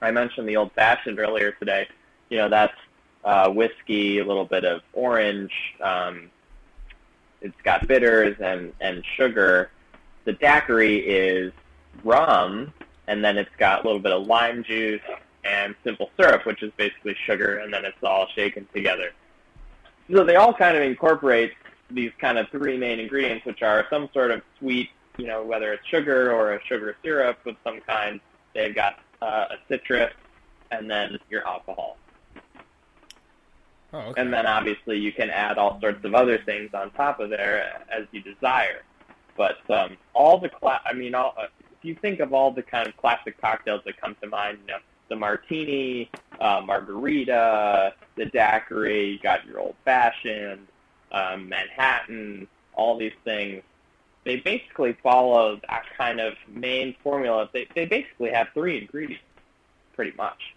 I mentioned the old fashioned earlier today. You know that's uh, whiskey, a little bit of orange, um, it's got bitters and and sugar. The daiquiri is rum, and then it's got a little bit of lime juice and simple syrup, which is basically sugar, and then it's all shaken together. So they all kind of incorporate these kind of three main ingredients, which are some sort of sweet, you know, whether it's sugar or a sugar syrup of some kind. They've got uh, a citrus, and then your alcohol. Oh, okay. And then obviously you can add all sorts of other things on top of there as you desire. But um, all the cla- I mean, all, uh, if you think of all the kind of classic cocktails that come to mind, you know, the martini, uh, margarita, the daiquiri, you got your old fashioned, um, Manhattan, all these things. They basically follow that kind of main formula. They they basically have three ingredients, pretty much.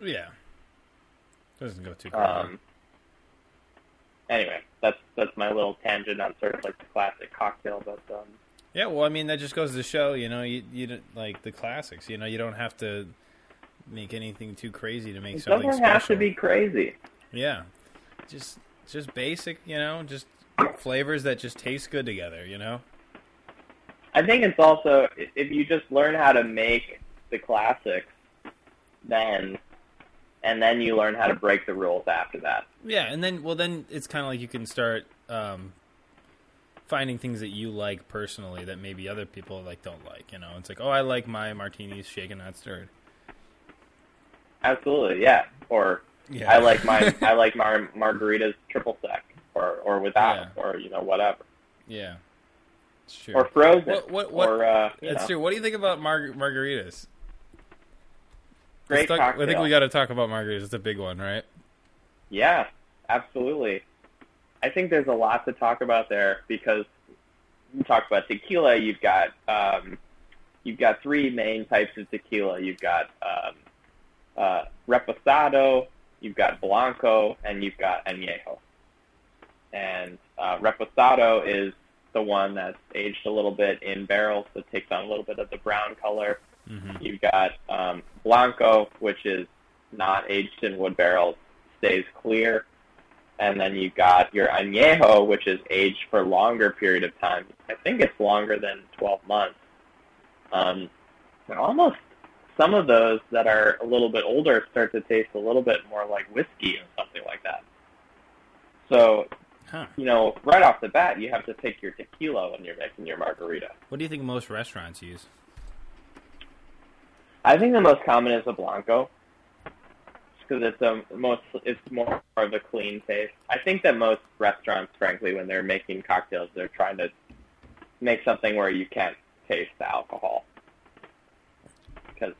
yeah. Doesn't go too crazy. Um, anyway, that's that's my little tangent on sort of like the classic cocktail, but um, yeah, well, I mean, that just goes to show, you know, you you don't- like the classics. You know, you don't have to make anything too crazy to make it something doesn't special. have to be crazy. Yeah, just just basic, you know, just flavors that just taste good together. You know. I think it's also if you just learn how to make the classics, then and then you learn how to break the rules after that. Yeah, and then well, then it's kind of like you can start um, finding things that you like personally that maybe other people like don't like. You know, it's like, oh, I like my martinis shaken not stirred. Absolutely, yeah. Or Yeah, I like my I like my margaritas triple sec, or or without, Yeah. or you know whatever, yeah, it's true. or frozen, What- what- what- or uh, That's know, true. What do you think about mar- margaritas? great Let's talk- I think we got to talk about margaritas. It's a big one, right? Yeah, absolutely. I think there's a lot to talk about there because you talk about tequila. You've got um, you've got three main types of tequila. You've got um, uh, reposado, you've got blanco, and you've got añejo. And uh, reposado is the one that's aged a little bit in barrels, so it takes on a little bit of the brown color. Mm-hmm. You've got um, Blanco, which is not aged in wood barrels, stays clear. And then you've got your Añejo, which is aged for a longer period of time. I think it's longer than 12 months. Um, and almost some of those that are a little bit older start to taste a little bit more like whiskey or something like that. So, Huh. you know, right off the bat, you have to pick your tequila when you're making your margarita. What do you think most restaurants use? I think the most common is a blanco, because it's a most it's more of a clean taste. I think that most restaurants, frankly, when they're making cocktails, they're trying to make something where you can't taste the alcohol, because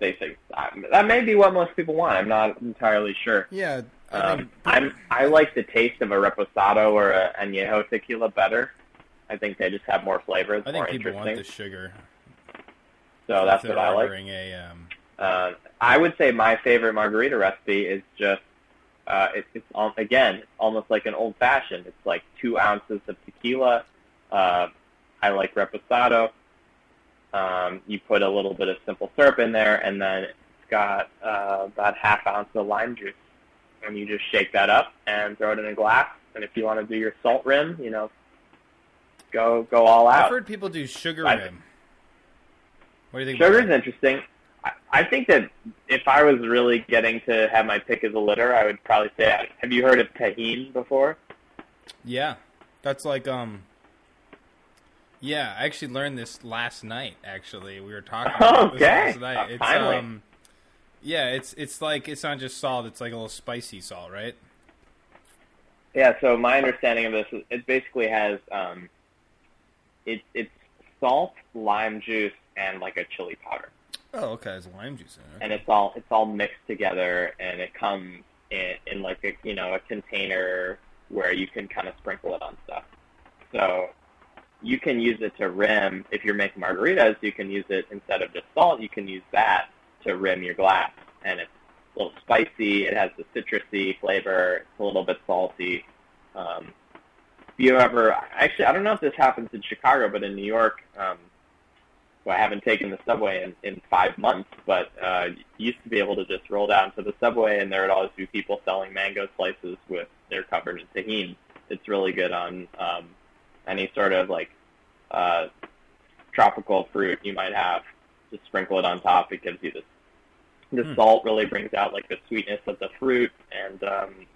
they think that, that may be what most people want. I'm not entirely sure. Yeah, Um, I'm I like the taste of a reposado or a añejo tequila better. I think they just have more flavor. It's I more think people want the sugar. so that's what I like. a um, Uh, I would say my favorite margarita recipe is just uh, it, it's al- again it's almost like an old fashioned. It's like two ounces of tequila. Uh, I like reposado. Um, you put a little bit of simple syrup in there, and then it's got uh, about half ounce of lime juice, and you just shake that up and throw it in a glass. And if you want to do your salt rim, you know, go go all out. I've heard people do sugar I- rim. What do you think? Sugar's about that? interesting. I, I think that if I was really getting to have my pick as a litter, I would probably say, have you heard of Tajín before? Yeah, that's like um. Yeah, I actually learned this last night. Actually, we were talking about this Okay. last night. Uh, It's finally. um, yeah, it's it's like it's not just salt; it's like a little spicy salt, right? Yeah, so my understanding of this is it basically has, um, it, it's salt, lime juice, and like a chili powder. Oh, okay. There's lime juice in it. And it's all, it's all mixed together and it comes in, in like a, you know, a container where you can kind of sprinkle it on stuff. So you can use it to rim. If you're making margaritas, you can use it instead of just salt. You can use that to rim your glass, and it's a little spicy. It has the citrusy flavor. It's a little bit salty. Um, if you ever, actually, I don't know if this happens in Chicago, but in New York, um, well, I haven't taken the subway in, in five months, but uh, used to be able to just roll down to the subway, and there would always be people selling mango slices with they're covered in Tajín. It's really good on um, any sort of like uh, tropical fruit you might have. Just sprinkle it on top. It gives you this. The Hmm. salt really brings out like the sweetness of the fruit, and um,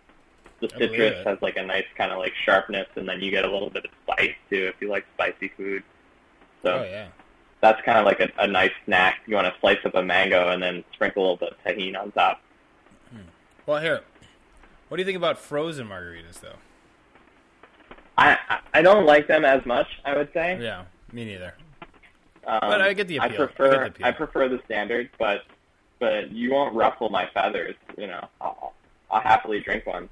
the I believe citrus has like a nice kind of like sharpness, and then you get a little bit of spice too if you like spicy food. So Oh yeah. that's kind of like a, a nice snack. You want to slice up a mango and then sprinkle a little bit of Tajín on top. Well, here. What do you think about frozen margaritas, though? I I- I don't like them as much. I would say. Yeah, me neither. Um, But I get the I appeal. I prefer appeal. I prefer the standard, but but you won't ruffle my feathers. You know, I'll, I'll happily drink one.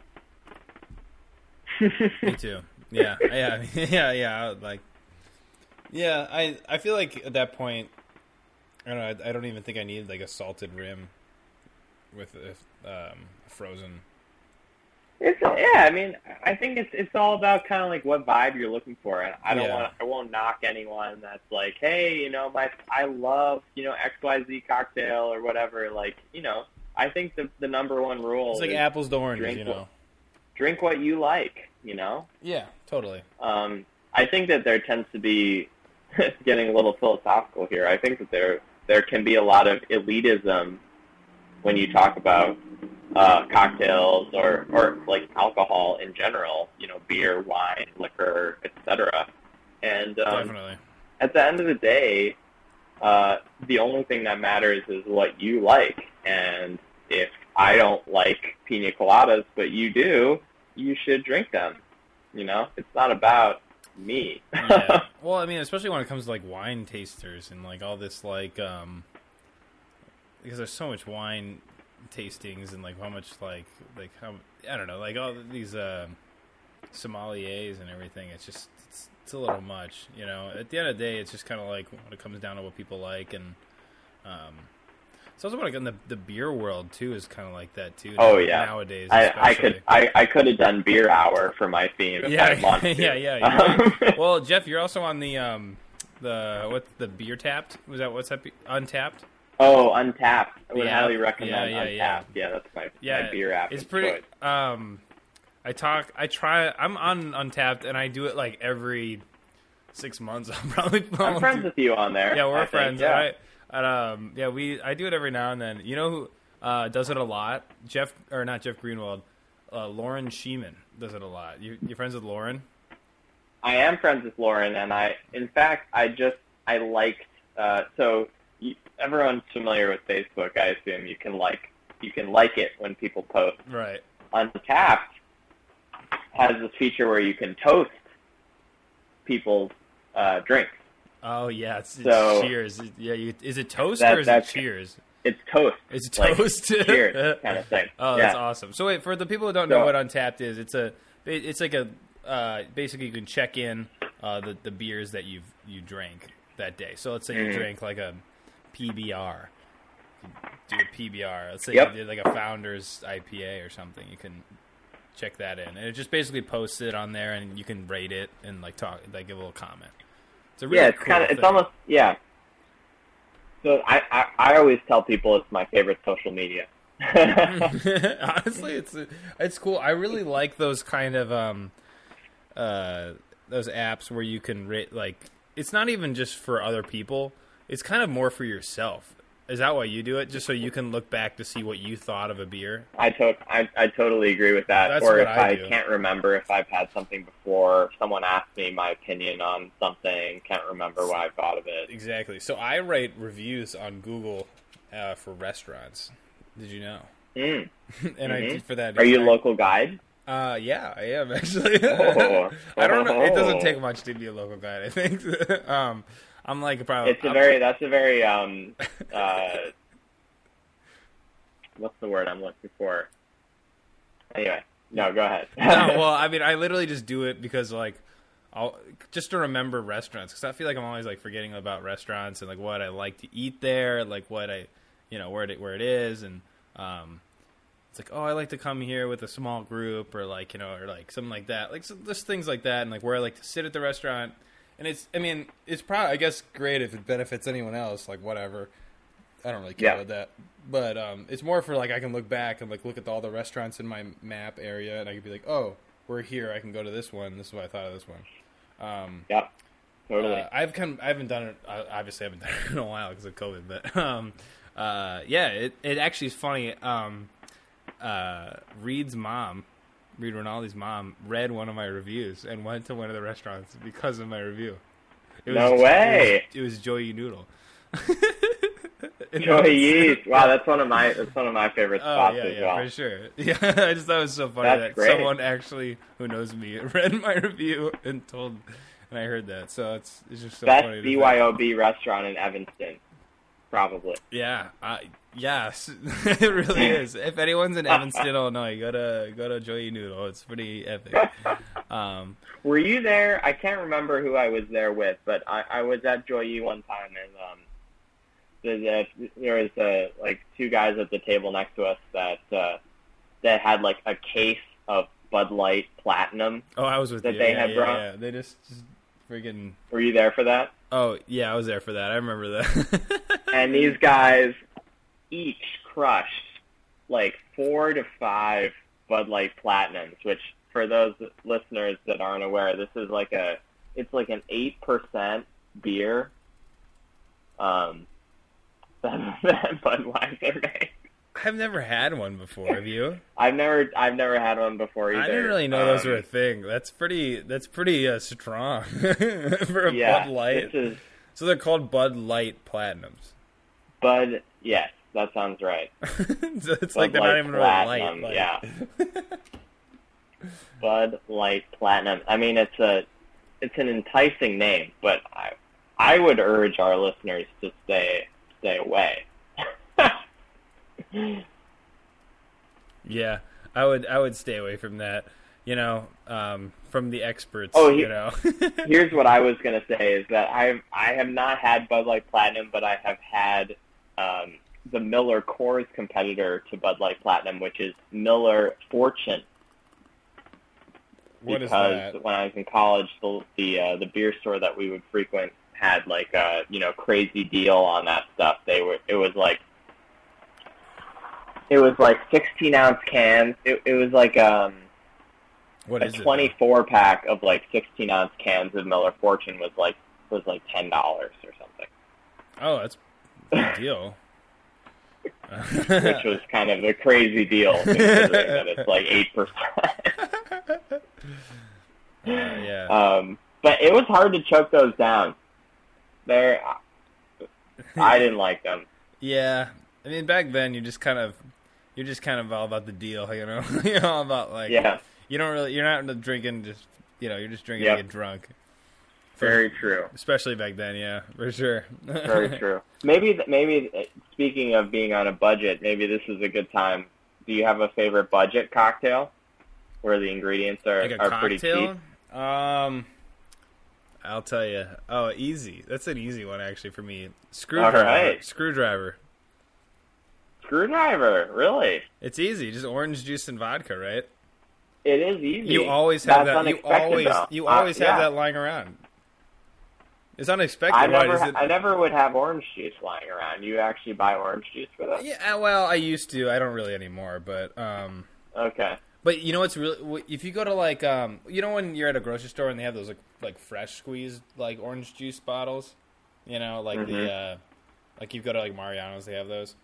Me too. Yeah, yeah, yeah, yeah. Like, yeah. I I feel like at that point, I don't know. I, I don't even think I need like a salted rim with a um, frozen. It's yeah. I mean, I think it's it's all about kind of like what vibe you're looking for, and I don't Yeah. want I won't knock anyone that's like, hey, you know, my I love you know X Y Z cocktail or whatever. Like, you know, I think the the number one rule It's like is apples to oranges, drink you know. drink what you like. You know, Yeah, totally. um, I think that there tends to be getting a little philosophical here. I think that there there can be a lot of elitism when you talk about uh, cocktails or or like alcohol in general. You know, beer, wine, liquor, etc. And um, Definitely. at the end of the day, uh, the only thing that matters is what you like. And if I don't like pina coladas, but you do, you should drink them. You know, it's not about me. yeah. Well, I mean, especially when it comes to like wine tasters and like all this like um because there's so much wine tastings and like how much like like how I don't know, like all these um sommeliers and everything. It's just it's, it's a little much, you know. At the end of the day, it's just kind of like when it comes down to what people like and um it's also like in the the beer world too is kind of like that too. Oh, yeah. nowadays. I, I could I, I could have done beer hour for my theme if I Yeah, yeah, yeah. you're right. well, Jeff, you're also on the um the what the beer tapped? Was that what's that? Be- untapped? Oh, Untappd. I would Yeah. highly recommend Yeah, yeah, Untappd. Yeah, that's my, Yeah, my beer app. It's pretty. Um, I talk. I try. I'm on Untappd, and I do it like every six months. I'm probably. I'm friends with you on there. Yeah, we're I think, friends. Yeah. Right? And, um, yeah, we. I do it every now and then. You know who uh, does it a lot? Jeff or not Jeff Greenwald. Uh, Lauren Sheeman does it a lot. You, you friends with Lauren? I am friends with Lauren, and I, in fact, I just I liked. Uh, so everyone's familiar with Facebook, I assume. You can like you can like it when people post. Right. Untappd has this feature where you can toast people's uh, drinks. Oh yeah, it's, it's cheers. Yeah, you, is it toast That- or is it cheers? It's toast, It's it like, toast? cheers kind of thing. Oh, that's awesome. So wait, for the people who don't know what Untappd is, it's a it's like a uh, basically you can check in uh, the the beers that you've you drank that day. So let's say you Mhm. drank like a PBR, do a PBR. Let's say Yep. you did like a Founders IPA or something. You can check that in, and it just basically posts it on there, and you can rate it and like talk, like give a little comment. It's a really yeah, it's cool kind of it's almost yeah. So I, I I always tell people it's my favorite social media. Honestly, it's it's cool. I really like those kind of um uh those apps where you can rate like it's not even just for other people. It's kind of more for yourself. Is that why you do it? Just so you can look back to see what you thought of a beer? I, to- I I totally agree with that. That's or if I I, can't remember if I've had something before, someone asked me my opinion on something, can't remember what I thought of it. Exactly. So I write reviews on Google uh, for restaurants. Did you know? Mm. and I Mhm. did for that. Are you a local guide? Uh, yeah, I am actually. Oh. I don't know. It doesn't Oh. take much to be a local guide. I think. um, I'm like probably. It's a I'm- very that's a very um uh what's the word I'm looking for? Anyway, no, go ahead. no, well, I mean, I literally just do it because like, I'll just to remember restaurants because I feel like I'm always like forgetting about restaurants and like what I like to eat there, like what I, you know, where it where it is, and um, it's like oh, I like to come here with a small group or like you know or like something like that, like so, just things like that, and like where I like to sit at the restaurant. And it's, I mean, it's probably, I guess, great if it benefits anyone else, like whatever. I don't really care Yeah. about that, but um, it's more for like I can look back and like look at all the restaurants in my map area, and I could be like, oh, we're here. I can go to this one. This is what I thought of this one. Um, Yep. Totally. uh, I've come. I haven't done it. I obviously, haven't done it in a while because of COVID. But um, uh, yeah, it it actually is funny. Um, uh, Reed's mom, Reed Rinaldi's mom, read one of my reviews and went to one of the restaurants because of my review. It No It way. was, it was Joy Yee Noodle. And Joy I was- Yeast. Wow, that's one of my that's one of my favorite Oh spots yeah, as yeah, well. for sure. Yeah, I just thought it was so funny That's that great. someone actually who knows me read my review and told, and I heard that. So it's it's just so Best funny. think. BYOB restaurant in Evanston, probably. Yeah, I, yes, it really is. If anyone's in Evanston, Illinois, go to go to Joy Yee Noodle. It's pretty epic. Um, Were you there? I can't remember who I was there with, but I, I was at Joy E one time, and um, the, the, there was uh, like two guys at the table next to us that uh, that had like a case of Bud Light Platinum. oh, I was with That you. they yeah, had yeah, brought? yeah. They just, just freaking. Were you there for that? Oh yeah, I was there for that. I remember that. and these guys each crushed like four to five Bud Light Platinums, which for those listeners that aren't aware, this is like a it's like an eight percent beer. Um, that, that Budweiser makes. I've never had one before. Have you? I've never I've never had one before either. I didn't really know those Um, were a thing. That's pretty. That's pretty uh, strong for a yeah, Bud Light. Is So they're called Bud Light Platinums. Bud. Yes, that sounds right. so it's Bud like they're not Light even really light. Platinum, like- yeah. Bud Light Platinum. I mean, it's a it's an enticing name, but I I would urge our listeners to stay stay away. Yeah, I would. I would stay away from that. You know, um, from the experts. Oh, he- you know. Here's what I was gonna say is that I I have not had Bud Light Platinum, but I have had um, the Miller Coors competitor to Bud Light Platinum, which is Miller Fortune. what is because that? when I was in college, the the uh, the beer store that we would frequent had like a you know crazy deal on that stuff. They were it was like it was like 16 ounce cans. It, it was like um What a 24 pack of like 16 ounce cans of Miller Fortune was like was like ten dollars or something, Oh, that's a deal. which was kind of a crazy deal considering that it's like eight percent. Uh, yeah. Um, but it was hard to choke those down. There, I didn't like them. Yeah, I mean, back then you just kind of, you're just kind of all about the deal, you know. you're all about like, Yeah, you don't really, you're not drinking just, you know, you're just drinking Yep. to get drunk. Very true. Especially back then, yeah, for sure. Very true. Maybe, maybe uh, speaking of being on a budget, maybe this is a good time. Do you have a favorite budget cocktail where the ingredients are, like are pretty cheap? Um, I'll tell you. Oh, easy. That's an easy one actually for me. Screwdriver. right. Screwdriver. Screwdriver, really? It's easy. Just orange juice and vodka, right? It is easy. You always have That's that. You always, though. you Uh, always have yeah. that lying around. It's unexpected. I never, ha- it? I never would have orange juice lying around. You actually buy orange juice for that? Yeah, uh, well, I used to. I don't really anymore, but um, Okay. but you know what's really if you go to like um, you know when you're at a grocery store and they have those like like fresh squeezed like orange juice bottles, you know, like Mhm. the uh, like you go to like Mariano's, they have those.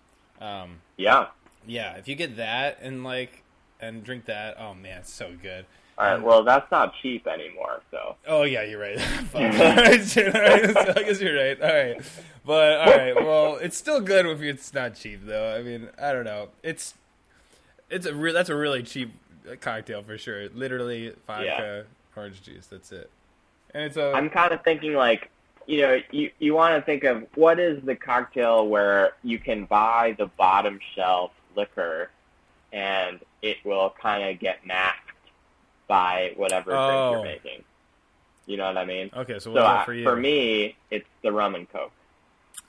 Um, Yeah. yeah, if you get that and like and drink that, oh man, it's so good. All right. Well, that's not cheap anymore. So. Oh yeah, you're right. All right, all right, so I guess you're right. All right, but all right. Well, it's still good if it's not cheap, though. I mean, I don't know. It's it's a re- that's a really cheap cocktail for sure. Literally vodka, orange juice. That's it. And it's a I'm kind of thinking like, you know, you you want to think of what is the cocktail where you can buy the bottom shelf liquor, and it will kind of get masked by whatever Oh. drink you're making. You know what I mean? okay. So So what's uh, for you? me, it's the rum and coke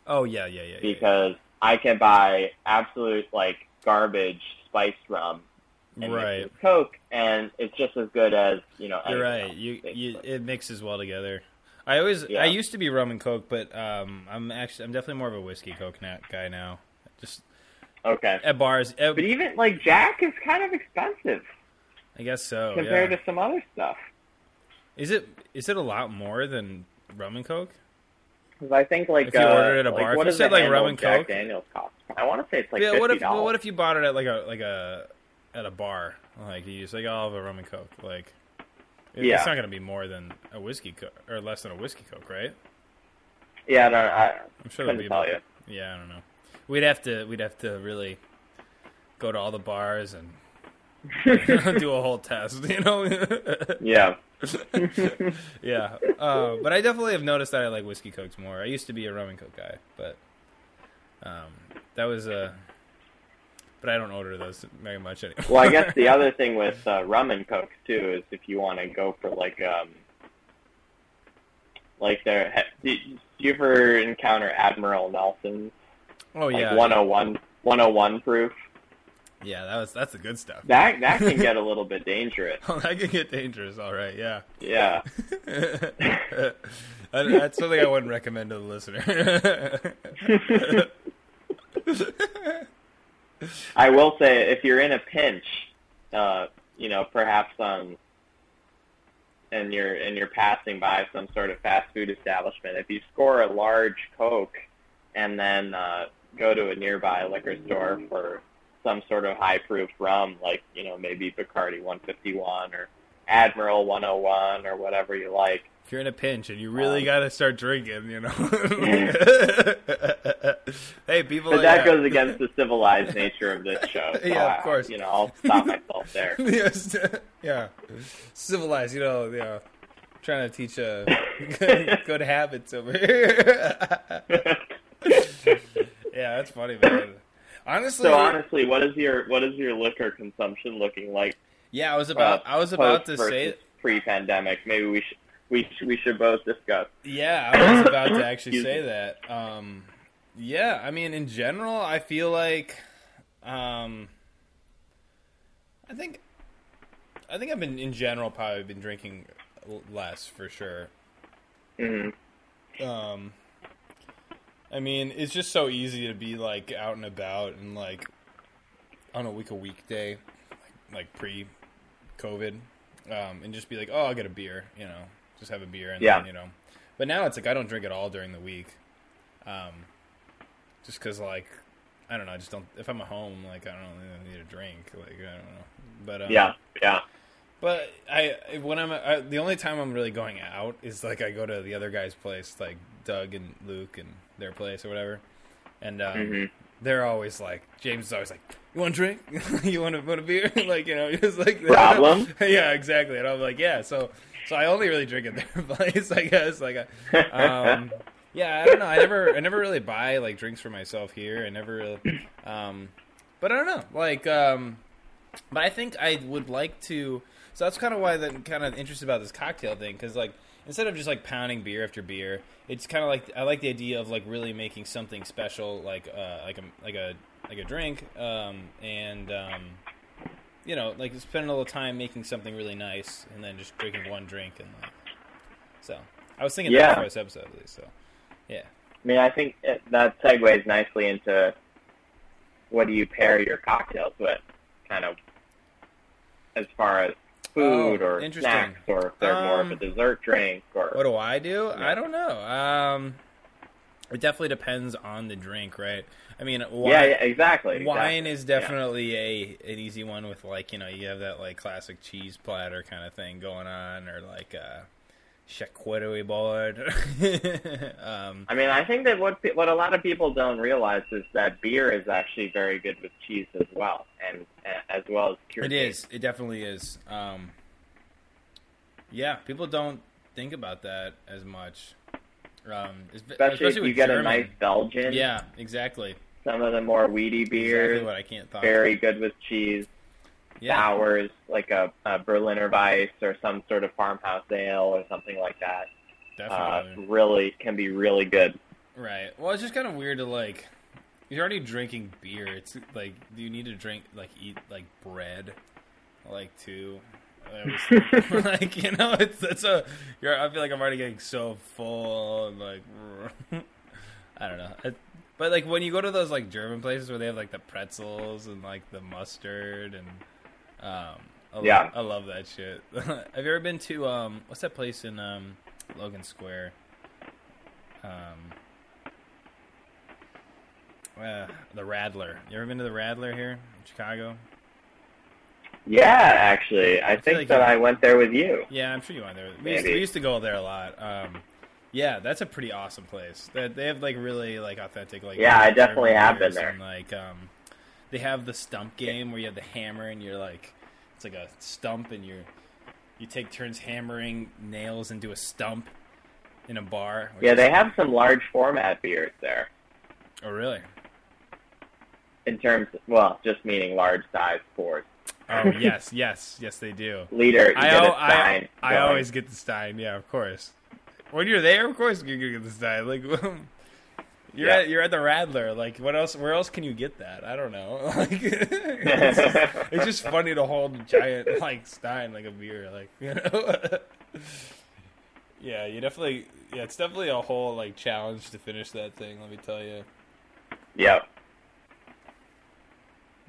oh yeah, yeah, yeah. yeah, yeah. because I can buy absolute like garbage spiced rum and Right. coke, and it's just as good as you know. You're right. else, You, you it mixes well together. I always Yeah. I used to be rum and coke, but um, I'm actually I'm definitely more of a whiskey coke na- guy now. Just okay. at bars, at, But even like Jack is kind of expensive I guess so. compared yeah. to some other stuff. Is it is it a lot more than rum and coke? 'Cause I think like If you uh, ordered at a like, bar, if what you does said, like, rum and Jack Coke? Daniels cost? I want to say it's like yeah. fifty What if well, what if you bought it at like a like a at a bar? Like you just like, oh, I'll have a rum and coke. Like, it- Yeah. it's not going to be more than a whiskey coke or less than a whiskey coke, right? Yeah, no, I I'm sure it'll be. tell you. Yeah, I don't know. We'd have to we'd have to really go to all the bars and do a whole test, you know. Yeah, yeah, uh, but I definitely have noticed that I like whiskey cokes more. I used to be a rum and coke guy, but um, that was a. But I don't order those very much anymore. Well, I guess the other thing with uh, rum and coke too is if you want to go for like um, like there. do you ever encounter Admiral Nelson? oh like yeah, 101, 101 proof? Yeah, that was that's the good stuff. That that can get a little bit dangerous. Oh, that can get dangerous. All right, yeah. Yeah, That- that's something I wouldn't recommend to the listener. I will say if you're in a pinch, uh, you know, perhaps um, and you're and you're passing by some sort of fast food establishment, if you score a large Coke and then uh, go to a nearby liquor store for some sort of high proof rum, like you know maybe Bacardi 151 or Admiral 101 or whatever you like. if you're in a pinch and you really Um, got to start drinking, you know. hey, people. But that yeah. goes against the civilized nature of this show. So Yeah, of I- course. you know, I'll stop myself there. yes, yeah, civilized. You know, know, trying to teach uh, good habits over here. yeah, that's funny, man. Honestly, So honestly, what is your what is your liquor consumption looking like? yeah, I was about, uh, I was about to say, pre-pandemic. Maybe we should we sh- we should both discuss. yeah, I was about to actually say that. Um, yeah, I mean, in general, I feel like, um, I think, I think I've been in general probably been drinking less for sure. hmm um I mean, it's just so easy to be like out and about and like on a week a weekday, like, like pre COVID, um, and just be like, oh, I'll get a beer, you know, just have a beer, and Yeah. then, you know. But now it's like I don't drink at all during the week, um, just because like I don't know, I just don't. If I'm at home, like I don't really need a drink, like I don't know. But um, Yeah, yeah, but I when I'm I, the only time I'm really going out is like I go to the other guy's place, like Doug and Luke and their place or whatever, and um, Mhm. they're always like James is always like, "You want a drink? you want to want a beer?" like you know, he's like Problem? yeah, exactly. And I'm like, yeah. So so I only really drink at their place, I guess. Like, I, um, yeah, I don't know. I never I never really buy like drinks for myself here. I never really, um, but I don't know. Like, um, but I think I would like to. So that's kind of why I'm kind of interested about this cocktail thing because like instead of just like pounding beer after beer, it's kind of like I like the idea of like really making something special, like uh, like a like a like a drink, um, and um, you know, like spending a little time making something really nice, and then just drinking one drink and like. So I was thinking Yeah. that for this episode at least. So yeah, I mean, I think it, that segues nicely into what do you pair your cocktails with, kind of as far as food Oh, or snacks, or if they're more of a Um, dessert drink, or What do I do? Yeah. I don't know. Um, it definitely depends on the drink, right? I mean, wine, yeah, yeah, exactly. wine exactly. is definitely a an easy one with like you know you have that like classic cheese platter kind of thing going on, or like a charcuterie board. um, I mean, I think that what what a lot of people don't realize is that beer is actually very good with cheese as well, and as well as cured it is. It definitely is. Um, yeah, people don't think about that as much. Um, espe- especially, if you get a nice Belgian. Yeah, exactly. some of the more weedy beers, Exactly what I can't very good with cheese. Yeah. Sours, like a, a Berliner Weisse or some sort of farmhouse ale or something like that, uh, really can be really good. right. Well, it's just kind of weird to like. You're already drinking beer. It's like, do you need to drink like eat like bread, like too? Like you know, it's that's a. You're, I feel like I'm already getting so full and like. I don't know. It, but like when you go to those like German places where they have like the pretzels and like the mustard and um I love, Yeah. I love that shit. Have you ever been to um what's that place in um Logan Square? Um uh, the Radler. You ever been to the Radler here in Chicago? Yeah, actually, I, feel think like that you- I went there with you. Yeah, I'm sure you went there. We used, Maybe. we used to go there a lot. Um, yeah, that's a pretty awesome place. They, they have like really like authentic like. Yeah, I definitely have been there. And, like um, they have the stump game where you have the hammer and you're like, it's like a stump and you're you take turns hammering nails into a stump in a bar. Yeah, they have some large format beers there. Oh really? In terms, of, well, just meaning large size pours. Oh yes, yes, yes, they do. Leader, you I, get a al- I, I always get the Stein. Yeah, of course. When you're there, of course you're gonna get the Stein. Like you're Yeah. at you're at the Radler. Like what else? Where else can you get that? I don't know. Like it's, just, it's just funny to hold a giant like Stein like a beer. Like you know. yeah, you definitely. Yeah, it's definitely a whole like challenge to finish that thing. Let me tell you. Yep.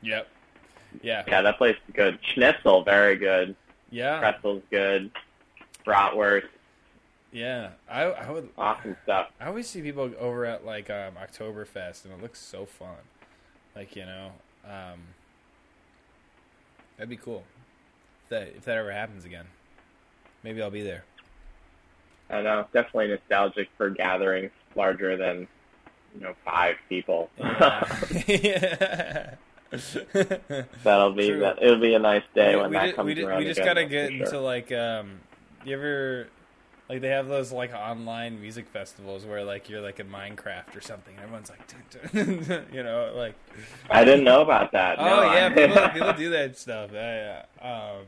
Yep. Yeah. Yeah, that place is good. Schnitzel, very good. Yeah. Pretzel's good. Bratwurst, Yeah. I I would. awesome stuff. I always see people over at like um, Oktoberfest, and it looks so fun. Like you know, um, that'd be cool. If that if that ever happens again, maybe I'll be there. I know, definitely nostalgic for gatherings larger than, you know, five people. Yeah. That'll be True. that. It'll be a nice day we, when we that ju- comes we, ju- around. we just again, gotta get sure. into like um, you ever like they have those like online music festivals where like you're like in Minecraft or something. And everyone's like, dun, dun, you know, like I didn't know about that. oh No, yeah, people, people do that stuff. Yeah. Um,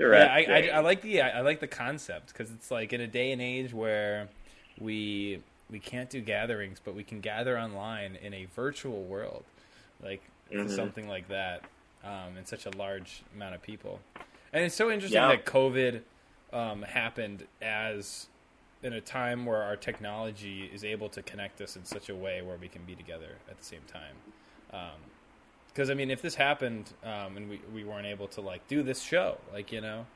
Yeah, I, I, I like the I like the concept because it's like in a day and age where we we can't do gatherings, but we can gather online in a virtual world, like Mhm. something like that, um, in such a large amount of people. And it's so interesting Yeah. that COVID um, happened as in a time where our technology is able to connect us in such a way where we can be together at the same time. Because I mean, if this happened um, and we we weren't able to like do this show, like you know,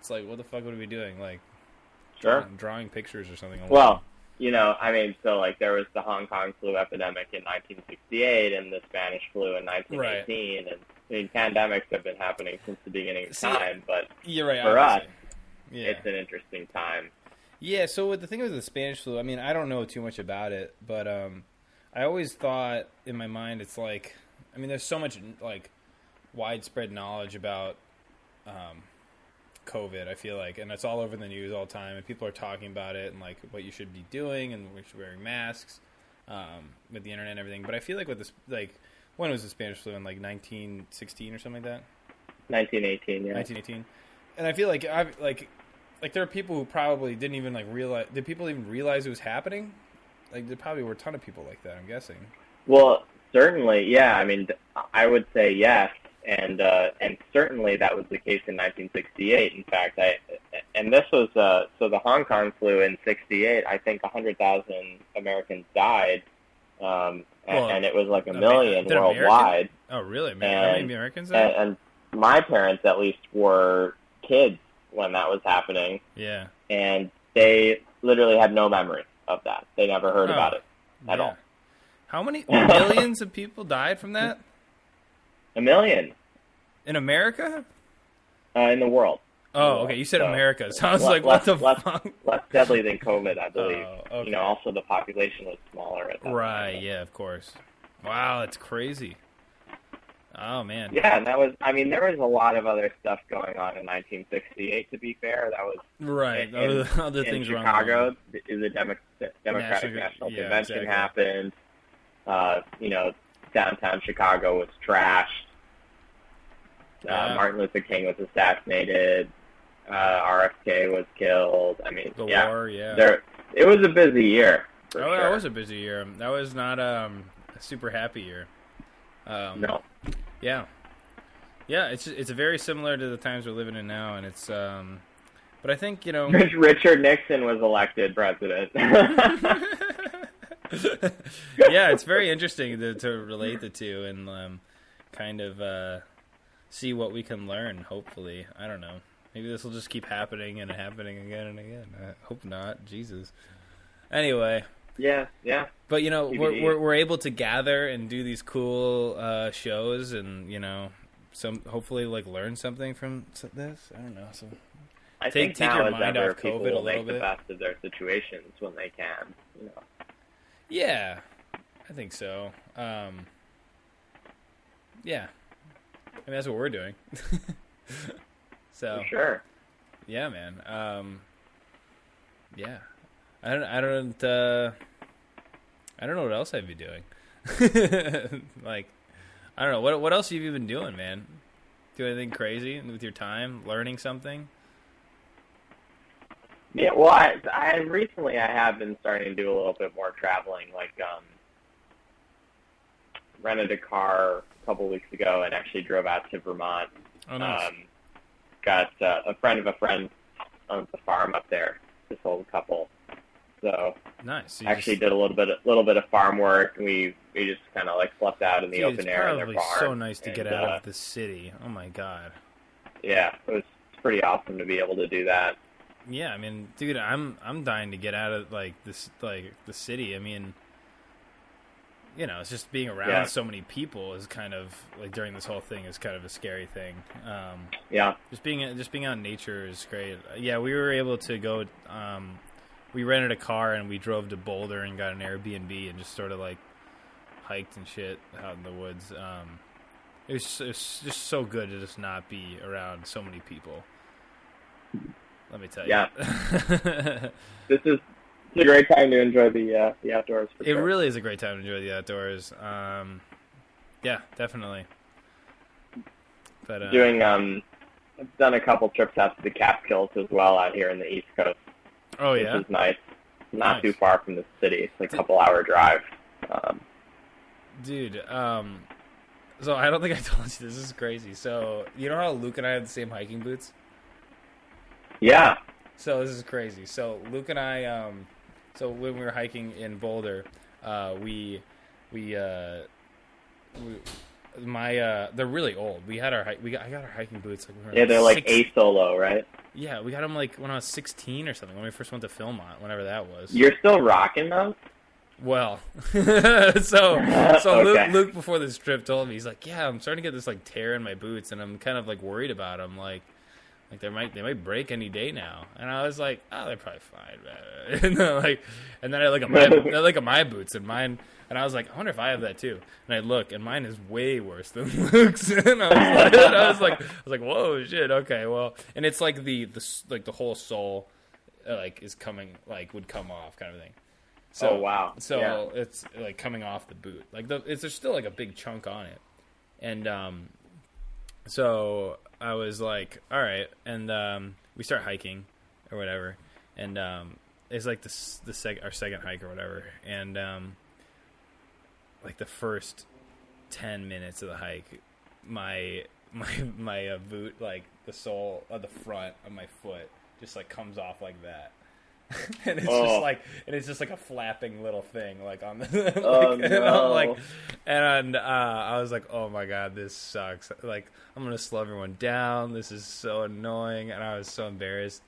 it's like what the fuck would we be doing? Like Sure. drawing, drawing pictures or something. Well, you know, I mean, so like there was the Hong Kong flu epidemic in 1968 and the Spanish flu in 1918, and I mean, pandemics have been happening since the beginning of See, time, but you're right. for us, obviously. Yeah, it's an interesting time. Yeah, so with the thing with the Spanish flu, I mean, I don't know too much about it, but um, I always thought in my mind it's like, I mean, there's so much like widespread knowledge about um, COVID. I feel like, and it's all over the news all the time, and people are talking about it and like what you should be doing and we should be wearing masks um, with the internet and everything. But I feel like with this, like, when was the Spanish flu in like 1916 or something like that? 1918, yeah. 1918 and i feel like I've like like there are people who probably didn't even like realize did people even realize it was happening like there probably were a ton of people like that i'm guessing Well, certainly, yeah. I mean, I would say yes, and uh, and certainly that was the case in 1968. In fact, I and this was uh, so the Hong Kong flu in '68. I think 100,000 Americans died, um, and, Well, and it was like a Amer- million American- worldwide. oh really man how many And- americans And, and my parents, at least, were kids when that was happening, yeah and they literally had no memory of that. They never heard Oh, about it at yeah. all. how many millions of people died from that A million in america uh, in the world. oh okay you said So, america so i was le- like what the less- fuck less deadly than COVID, I believe. Oh, okay. You know, also the population was smaller at that right time. yeah of course wow that's crazy oh man Yeah, and that was. I mean, there was a lot of other stuff going on in 1968. To be fair, that was right in, other, other in things Chicago. The, the Demo- Democratic National- National yeah, Convention exactly. happened. Uh, you know, downtown Chicago was trashed. Uh, Martin Luther King was assassinated. Uh, RFK was killed. I mean, the yeah, war yeah there. It was a busy year. Oh, sure. that was a busy year. That was not um, a super happy year. Um, no. Yeah, yeah. It's it's very similar to the times we're living in now, and it's. Um, but I think you know. Richard Nixon was elected president. yeah, it's very interesting to, to relate the two and um, kind of uh, see what we can learn. Hopefully, I don't know. Maybe this will just keep happening and happening again and again. I hope not. Jesus. Anyway, Yeah, yeah. but you know, we're, we're we're able to gather and do these cool uh, shows, and you know, some hopefully like learn something from this. I don't know. So I Take- think take now your mind ever, off people COVID will little make the best of their situations when they can. You know. yeah, I think so. Um, yeah, I mean that's what we're doing. so For sure. yeah, man. Um, yeah, I don't. I don't. Uh, I don't know what else I'd be doing. like, I don't know what. What else have you been doing, man? Do anything crazy with your time? Learning something? Yeah, well, I, I recently I have been starting to do a little bit more traveling. Like, um, rented a car a couple weeks ago and actually drove out to Vermont. Oh, nice. Um, got uh, a friend of a friend owns a farm up there. This old couple. So nice. You actually just- did a little bit, a little bit of farm work. We we just kind of like slept out in the Dude, open air in their farm. so nice to get out uh, of the city. Oh my god. Yeah, it was pretty awesome to be able to do that. Yeah, I mean, dude, I'm I'm dying to get out of like this like the city. I mean, you know, it's just being around Yeah. so many people is kind of like during this whole thing is kind of a scary thing. Um, Yeah, just being just being out in nature is great. Yeah, we were able to go. Um, we rented a car and we drove to Boulder and got an Airbnb and just sort of like hiked and shit out in the woods. Um, it was, it was just so good to just not be around so many people. Let me tell you. Yeah. this is it's a great time to enjoy the uh, the outdoors. It sure. really is a great time to enjoy the outdoors. Um, yeah, definitely. But uh, doing um I've done a couple trips out to the Catskills as well out here in the East Coast, oh which yeah, is nice. Not Nice. too far from the city. It's like a couple hour drive. Um, dude. Um, so I don't think I told you this is crazy. So you know how Luke and I have the same hiking boots. yeah, So this is crazy. So Luke and I, um, so when we were hiking in Boulder, uh, we, we, uh, we, my, uh, they're really old. We had our, we got, I got our hiking boots. Like, when we were yeah, they're like six- a solo, right? Yeah, we got them like when I was 16 or something. When we first went to Philmont, whenever that was. You're still rocking them. Well, so so Okay. Luke, Luke before this trip told me he's like, yeah, I'm starting to get this like tear in my boots, and I'm kind of like worried about them. Like, like they might they might break any day now. And I was like, oh, they're probably fine. man." and then like, and then I look at my I look at my boots and mine, and I was like, I wonder if I have that too. And I look, and mine is way worse than Luke's. and I was like, I was like, I was like, whoa, shit, okay, well, and it's like the the like the whole sole, uh, like is coming like would come off kind of thing. So Oh, wow. So Yeah. it's like coming off the boot. Like the it's there's still like a big chunk on it. And um so I was like, all right, and um we start hiking or whatever. And um it's like the the sec- our second hike or whatever. And um like the first 10 minutes of the hike my my my uh, boot like the sole of the front of my foot just like comes off like that. And it's Oh. just like and it's just like a flapping little thing like on the like, Oh, and I'm like and uh, I was like oh my god this sucks. Like I'm gonna slow everyone down. This is so annoying and I was so embarrassed.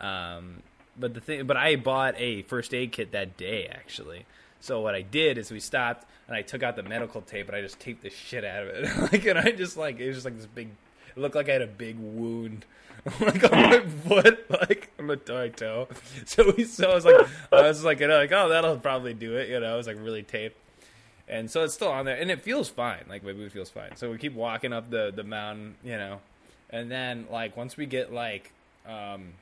Um but the thing but I bought a first aid kit that day actually so what I did is we stopped and I took out the medical tape and I just taped the shit out of it like and I just like it was just like this big it looked like I had a big wound like on my foot, like on my toe. So we, so I was like, I was like, you know, like, oh, that'll probably do it. You know, I was like really taped, and so it's still on there, and it feels fine. Like my boot feels fine. So we keep walking up the the mountain, you know, and then like once we get like, um,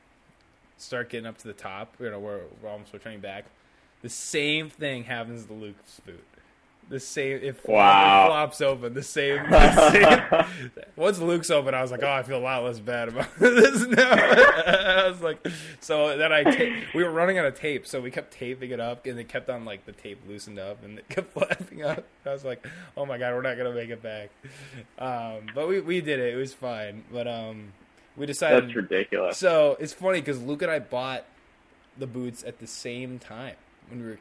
start getting up to the top, you know, we're, we're almost returning back. The same thing happens to Luke's boot. The same, it, fl- Wow. it flops open. The same, the same once Luke's open, I was like, oh, I feel a lot less bad about this now. I was like, so then I ta- we were running out of tape, so we kept taping it up, and it kept on like the tape loosened up, and it kept flapping up. I was like, oh my god, we're not gonna make it back. Um, but we we did it. It was fine. But um, we decided. That's ridiculous. So it's funny because Luke and I bought the boots at the same time when we were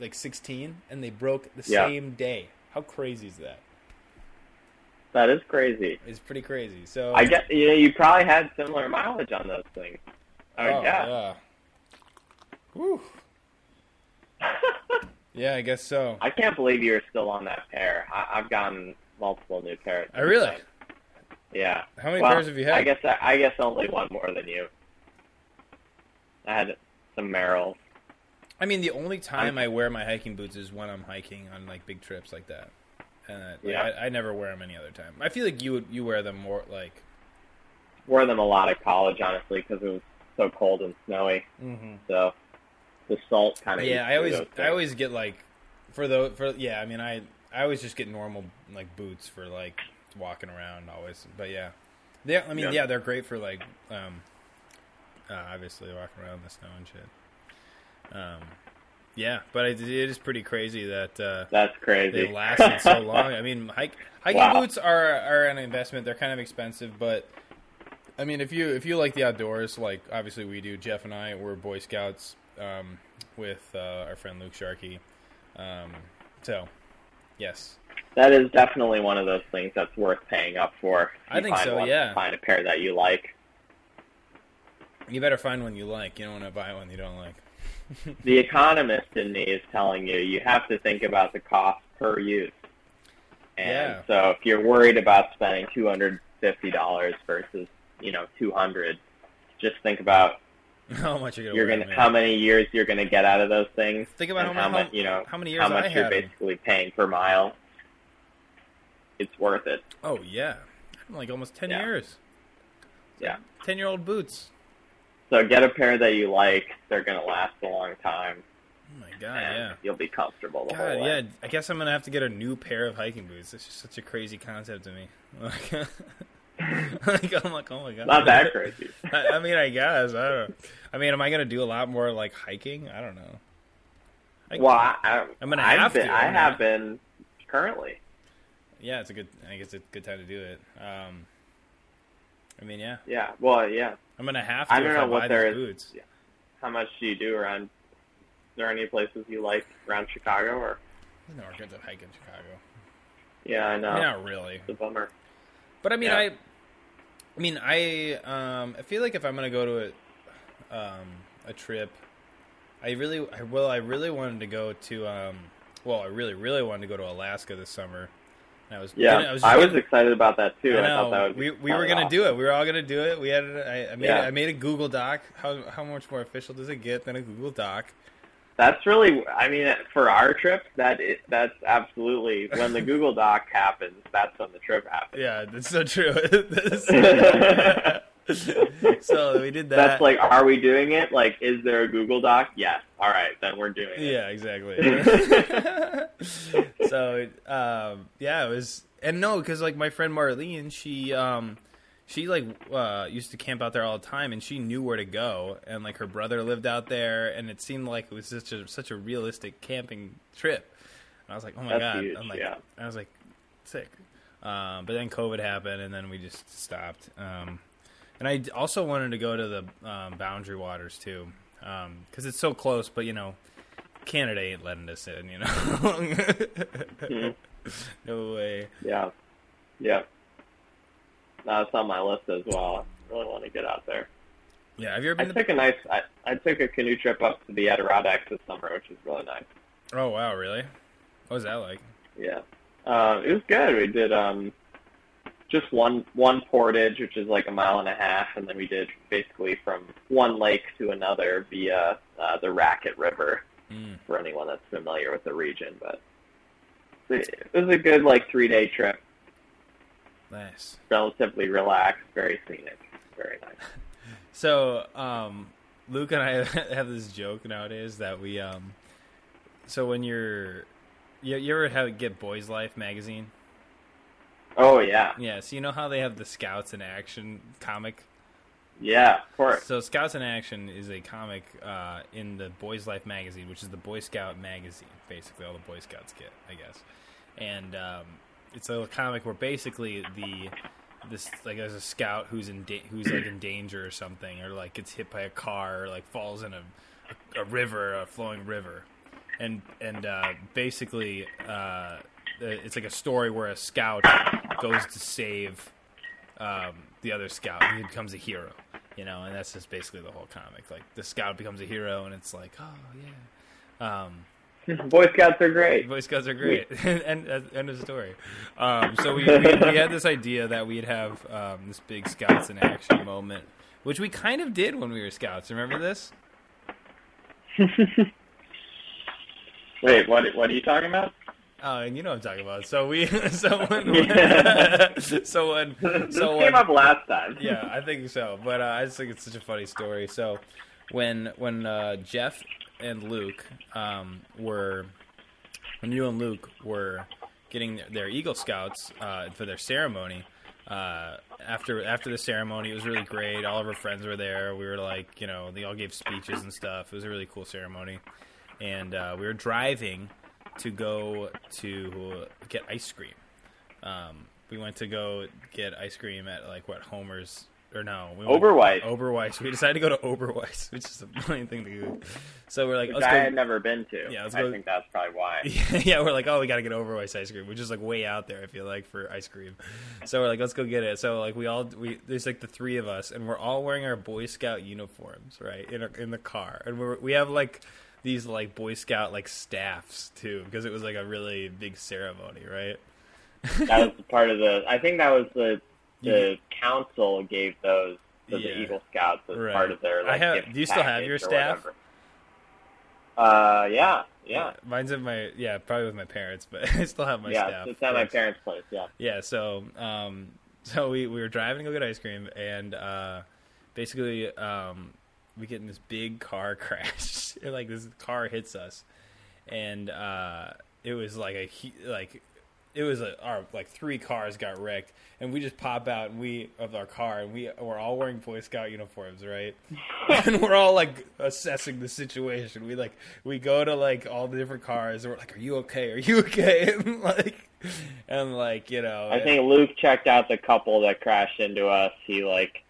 like 16, and they broke the Yeah. same day. How crazy is that? That is crazy. It's pretty crazy. So I guess you know you probably had similar mileage on those things. I oh, guess. yeah. Whew. Yeah, I guess so. I can't believe you're still on that pair. I, I've gotten multiple new pairs. I really. Yeah. How many Well, pairs have you had? I guess I, I guess only one more than you. I had some Merrells. I mean, the only time I wear my hiking boots is when I'm hiking on like big trips like that, and uh, like, Yeah. I, I never wear them any other time. I feel like you would you wear them more like. Wore them a lot at college, honestly, because it was so cold and snowy. Mm-hmm. So the salt kind of. Yeah, I always I always get like for the for yeah. I mean, I I always just get normal like boots for like walking around always. But yeah, they I mean Yeah. yeah, they're great for like um uh, obviously walking around in the snow and shit. Um, yeah, but it, it is pretty crazy that uh, That's crazy. they lasted so long. I mean, hike, hiking Wow. boots are are an investment. They're kind of expensive, but I mean, if you if you like the outdoors, like obviously we do. Jeff and I we're Boy Scouts um, with uh, our friend Luke Sharkey. Um, so, yes, That is definitely one of those things that's worth paying up for. I think find so, one- yeah. Find a pair that you like. you better find one you like. You don't want to buy one you don't like. The economist in me is telling you you have to think about the cost per use. And Yeah. so if you're worried about spending two hundred fifty dollars versus you know two hundred, just think about how much you're gonna you're gonna how many years you're gonna get out of those things. Think about how, how much you know how many years how much you're basically paying per mile. It's worth it. Oh yeah, like almost ten Yeah. years. Yeah. ten year old boots. So get a pair that you like. They're gonna last a long time, Oh my god, yeah. you'll be comfortable the God, whole way. yeah. I guess I'm gonna have to get a new pair of hiking boots. It's just such a crazy concept to me. Like, like I'm like, oh my god. Not that crazy. I, I mean, I guess I don't. know. I mean, am I gonna do a lot more like hiking? I don't know. I- Well, I, I, I'm gonna I've been, to, I have gonna- been currently. yeah, it's a good. I think it's a good time to do it. Um, I mean, yeah, Yeah. Well, yeah. I'm gonna have to I don't know I what there is- boots. How much do you do around? Is there any places you like around Chicago? Or There's nowhere good to hike in Chicago. yeah, I know. I mean, not really. It's a bummer. But I mean, Yeah. I, I mean, I, um, I feel like if I'm gonna go to a, um, a trip, I really, I, well, I really wanted to go to, um, well, I really, really wanted to go to Alaska this summer. I was, Yeah, I was, I was excited about that too. I I, know. thought that would. we be we were gonna awesome. do it. We were all gonna do it. We had, I, I made, Yeah. I made a Google Doc. How how much more official does it get than a Google Doc? That's really. I mean, for our trip, that is, that's absolutely when the Google Doc happens. That's when the trip happens. Yeah, that's so true. so we did that. That's like, are we doing it? Like, is there a Google Doc? Yes. All right, then we're doing it. Yeah, exactly. so, um, yeah, it was, and no, because like my friend Marlene, she, um, she like uh, used to camp out there all the time, and she knew where to go, and like her brother lived out there, and it seemed like it was such a such a realistic camping trip. And I was like, oh my That's god, huge, I'm like, yeah. I was like, sick. Um, but then COVID happened, and then we just stopped. Um, and I also wanted to go to the um, Boundary Waters too, because it's so close. But you know, Canada ain't letting us in. You know, Mhm. no way. Yeah. Yeah. No, it's on my list as well. I really want to get out there. Yeah, have you ever I been? To, took a nice. I, I took a canoe trip up to the Adirondacks this summer, which was really nice. oh wow, really? What was that like? Yeah, uh, it was good. We did um, just one one portage, which is like a mile and a half, and then we did basically from one lake to another via uh, the Raquette River. Mm. For anyone that's familiar with the region, but it was a good like three day trip. Nice. Relatively relaxed, very scenic, very nice. So, um, Luke and I have this joke nowadays that we, um, so when you're, you, you ever have get Boys Life magazine? Oh yeah, Yeah. So you know how they have the Scouts in Action comic yeah, of course. So Scouts in Action is a comic uh, in the Boys Life magazine, which is the Boy Scout magazine, basically all the Boy Scouts get, I guess. And um, it's a comic where basically the this like there's a scout who's in da- who's like in danger or something, or like gets hit by a car, or like falls in a a, a river, a flowing river, and and uh, basically uh, it's like a story where a scout goes to save um, the other scout. And he becomes a hero, you know, and that's just basically the whole comic. Like the scout becomes a hero, and it's like, oh yeah. Um, Boy Scouts are great. Boy Scouts are great, and end of story. Um, so we, we, we had this idea that we'd have um, this big Scouts in action moment, which we kind of did when we were Scouts. Remember this? Wait, what? What are you talking about? Oh, and you know what I'm talking about. So we, so when, when so when, so came when, up last time. yeah, I think so. But uh, I just think it's such a funny story. So when when uh, Jeff and Luke um, were when you and Luke were getting their, their Eagle Scouts uh, for their ceremony. Uh, after after the ceremony, it was really great. All of our friends were there. We were like, you know, they all gave speeches and stuff. It was a really cool ceremony, and uh, we were driving to go to get ice cream. Um, we went to go get ice cream at like what Homer's or no we went- Oberweis. Oberweis. We decided to go to Oberweis, which is a funny thing to do. So we're like, Which I go. had never been to. Yeah, let's I go- think that's probably why. yeah, we're like, oh, we got to get Oberweis ice cream, which is like way out there. I feel like for ice cream. So we're like, let's go get it. So like we all we there's like the three of us, and we're all wearing our Boy Scout uniforms, right, in a, in the car, and we're, we have like these like Boy Scout like staffs too, because it was like a really big ceremony, right? That was part of the. I think that was the the council gave those to Yeah. the Eagle Scouts as Right. part of their. I Like, have- do you still have your staff? Uh, yeah, yeah, Mine's at my yeah, probably with my parents, but I still have my yeah. staff. It's at my parents' place. Yeah. Yeah, so um, so we, we were driving to go get ice cream, and uh, basically um, we get in this big car crash. like this car hits us, and uh, it was like a like it was a, our like three cars got wrecked, and we just pop out and we of our car, and we we're all wearing Boy Scout uniforms, right? and we're all like assessing the situation. We like we go to like all the different cars, and we're like, "Are you okay? Are you okay?" and like and like you know, I think Luke checked out the couple that crashed into us. He like,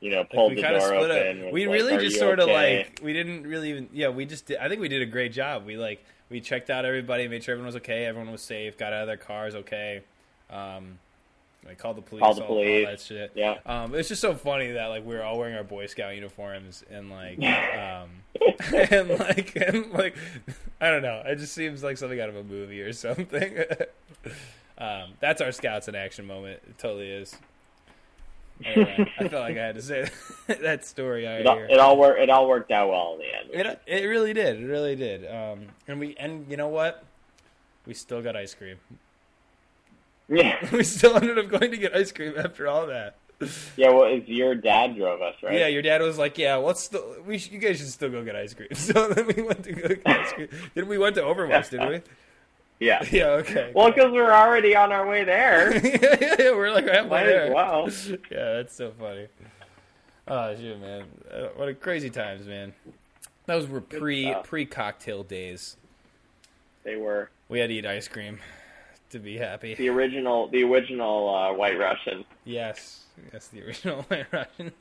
you know, like, pulled we the door split open. was We like, really just sort of okay?" like we didn't really even yeah we just did, I think we did a great job. We like we checked out everybody, made sure everyone was okay, everyone was safe, got out of their cars okay. Um, like called the police, Called the all, all police. that shit. Yeah. Um, it's just so funny that like we were all wearing our Boy Scout uniforms and like, um, and like, and like, I don't know. It just seems like something out of a movie or something. um, that's our Scouts in action moment. It totally is. Anyway, I felt like I had to say that story It all, it all worked. It all worked out well in the end. It, it really did. It really did. Um, and we and you know what? We still got ice cream. Yeah, We still ended up going to get ice cream after all that. yeah. Well, it's your dad drove us, right? Yeah, your dad was like, "Yeah, let's still. We sh- you guys should still go get ice cream." So then we went to go get ice cream. Did we went to Oberweis? didn't we? Yeah. Yeah. Okay. Well, because we're already on our way there. yeah, yeah, yeah, we're like halfway Might there. well. Yeah, that's so funny. Oh shit, man! Uh, what a crazy times, man. Those were pre pre cocktail days. They were We had to eat ice cream to be happy. the original, the original uh, White Russian. Yes, yes, the original White Russian.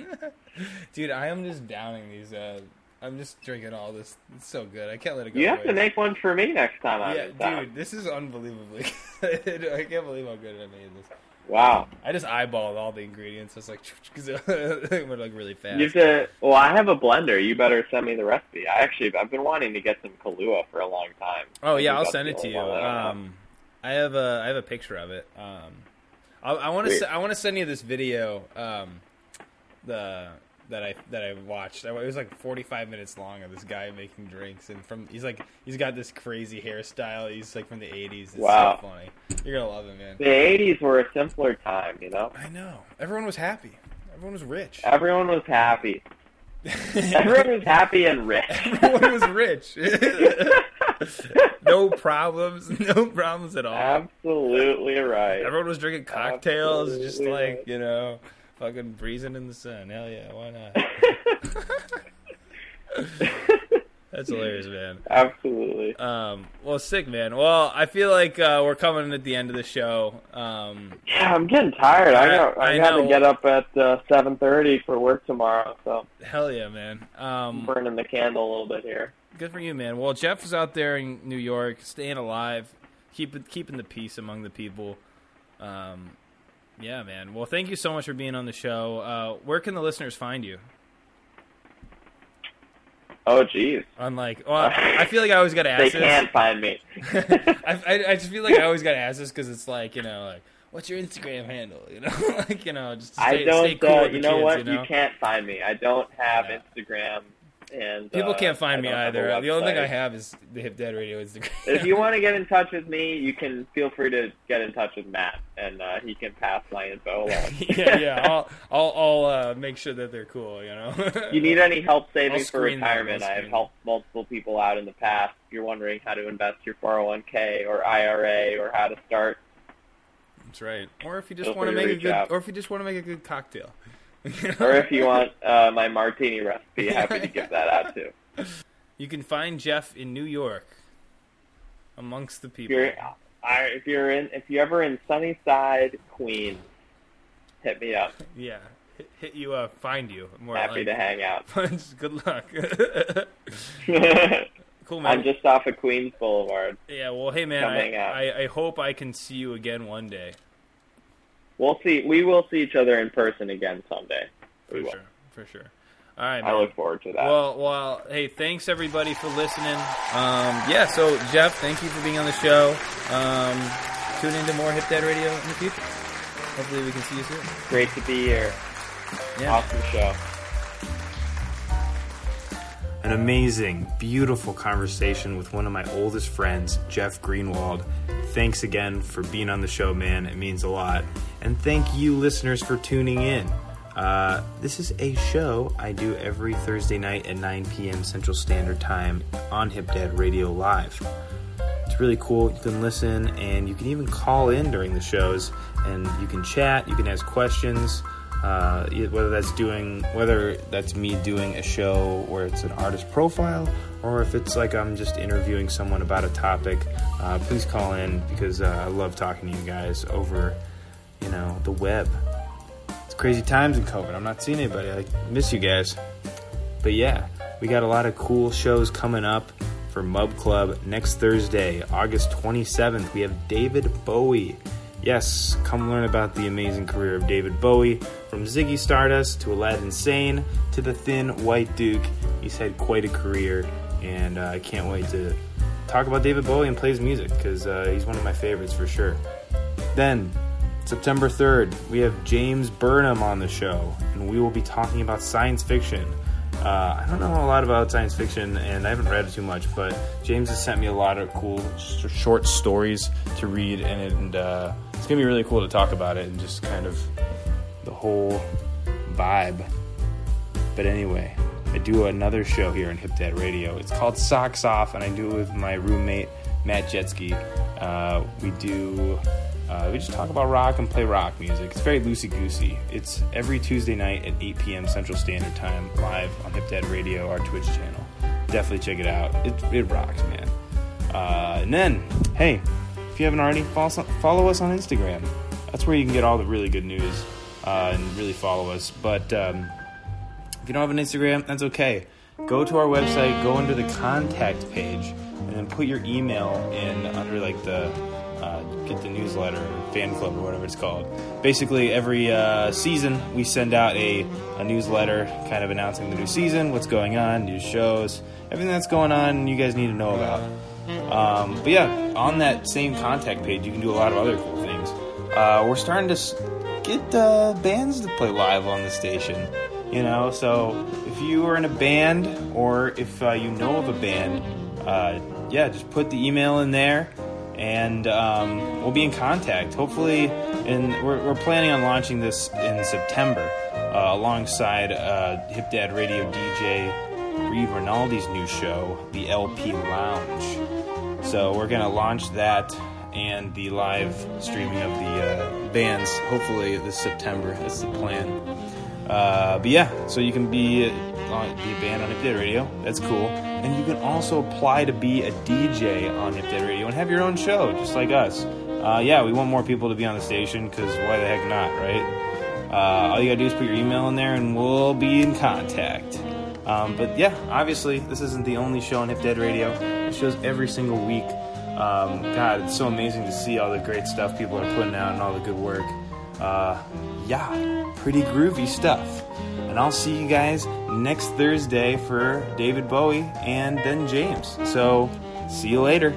Dude, I am just downing these. Uh, I'm just drinking all this. It's so good. I can't let it go. You have to make one for me next time I'm Yeah, dude, this is unbelievably good. I can't believe how good I made this. Wow. I just eyeballed all the ingredients. It's like because it went like really fast. You have to. Well, I have a blender. You better send me the recipe. I actually, I've been wanting to get some Kahlua for a long time. Oh yeah, I'll send it to you. I have. Um, I have a I have a picture of it. Um, I, I want to I want to send you this video. Um, the that I that I watched. It was like 45 minutes long of this guy making drinks, and from he's like he's got this crazy hairstyle. He's like from the 80s. It's Wow. so funny. You're gonna love him, man. The '80s were a simpler time. You know, I know. Everyone was happy. Everyone was rich. everyone was happy. Everyone was happy and rich. Everyone was rich. no problems. No problems at all. Absolutely right. Everyone was drinking cocktails, just like right. you know, fucking breezing in the sun. Hell yeah, why not? That's hilarious, man. Absolutely. Um, well, sick, man. Well, I feel like uh, we're coming at the end of the show. Um, Yeah, I'm getting tired. I got I, I got to get up at uh, 7:30 for work tomorrow, so hell yeah, man. Um, burning the candle a little bit here. good for you, man. Well, Jeff is out there in New York, staying alive, keep keeping the peace among the people. Um, yeah, man. Well, thank you so much for being on the show. Uh, where can the listeners find you? Oh, geez. Unlike, well, I feel like I always got to ask They this. can't find me. I, I, I just feel like I always got to ask this because it's like you know, like what's your Instagram handle? You know, like you know, just to stay, I don't. stay cool uh, you know kids, what? You, know? can't find me. I don't have Yeah. Instagram, and People uh, can't find me don't have a either. The only thing I have is the Hip Dad Radio Instagram. if you want to get in touch with me, you can feel free to get in touch with Matt, and uh, he can pass my info along. yeah, yeah, I'll I'll, I'll uh, make sure that they're cool. You know. you need any help saving for retirement? I'll have helped multiple people out in the past. If you're wondering how to invest your 401k or IRA or how to start, That's right. Or if you just want to make a good, or if you just want to make a good cocktail. or if you want uh, my martini recipe, happy to give that out too. you can find Jeff in New York, amongst the If people. you're, I, if you're in, if you're ever in Sunnyside, Queens, hit me up. Yeah, hit, hit you up, find you. More Happy like, to hang out. good luck. cool, man. I'm just off of Queens Boulevard. yeah, well, hey, man. I. I, I hope I can see you again one day. We'll see. We will see each other in person again someday. For We will. sure, for sure. All right, I look forward to that. Well, well, hey, thanks everybody for listening. Um, yeah, so Jeff, thank you for being on the show. Um, tune into more Hip Dad Radio in the future. Hopefully, we can see you soon. Great to be here. Yeah. Awesome show. An amazing, beautiful conversation with one of my oldest friends, Jeff Greenwald. Thanks again for being on the show, man. It means a lot. And thank you, listeners, for tuning in. Uh, this is a show I do every Thursday night at 9 p.m. Central Standard Time on Hip Dad Radio Live. It's really cool. You can listen and you can even call in during the shows and you can chat, you can ask questions. Uh, whether that's doing, whether that's me doing a show where it's an artist profile, or if it's like I'm just interviewing someone about a topic, uh, please call in because uh, I love talking to you guys over, you know, the web. It's crazy times in COVID. I'm not seeing anybody. I miss you guys. But yeah, we got a lot of cool shows coming up for Mub Club next Thursday, August 27th. We have David Bowie. Yes, come learn about the amazing career of David Bowie. From Ziggy Stardust to Aladdin Sane to the Thin White Duke. He's had quite a career, and uh, I can't wait to talk about David Bowie and play his music because uh, he's one of my favorites for sure. Then, September 3rd, we have James Burnham on the show, and we will be talking about science fiction. Uh, I don't know a lot about science fiction, and I haven't read too much, but James has sent me a lot of cool sh- short stories to read, and, and uh, it's going to be really cool to talk about it and just kind of the whole vibe. But anyway, I do another show here on Hip Dad Radio. It's called Socks Off, and I do it with my roommate Matt Jetsky. Uh, we do uh, we just talk about rock and play rock music. It's very loosey goosey. It's every Tuesday night at 8 p.m. Central Standard Time, live on Hip Dad Radio, our Twitch channel. Definitely check it out. It, it rocks, man. Uh, and then, hey, if you haven't already, follow, follow us on Instagram. That's where you can get all the really good news uh, and really follow us. But um, if you don't have an Instagram, that's okay. Go to our website, go under the contact page, and then put your email in under like the get the newsletter, fan club, or whatever it's called. Basically, every uh, season we send out a, a newsletter, kind of announcing the new season, what's going on, new shows, everything that's going on. You guys need to know about. Um, but yeah, on that same contact page, you can do a lot of other cool things. Uh, we're starting to get uh, bands to play live on the station. You know, so if you are in a band or if uh, you know of a band, uh, yeah, just put the email in there, and um, we'll be in contact. Hopefully, in we're, we're planning on launching this in September uh, alongside uh, Hip Dad Radio DJ Reed Rinaldi's new show, the LP Lounge. So we're gonna launch that and the live streaming of the uh, bands hopefully this September. That's the plan. Uh, but yeah, so you can be, be a band on Hip Dad Radio. That's cool. And you can also apply to be a DJ on Hip Dad Radio and have your own show, just like us. Uh, yeah, we want more people to be on the station because why the heck not, right? Uh, all you gotta do is put your email in there and we'll be in contact. Um, but yeah, obviously, this isn't the only show on Hip Dad Radio. It shows every single week. Um, God, it's so amazing to see all the great stuff people are putting out and all the good work. Uh, yeah, pretty groovy stuff. And I'll see you guys next Thursday for David Bowie and then James. So, see you later.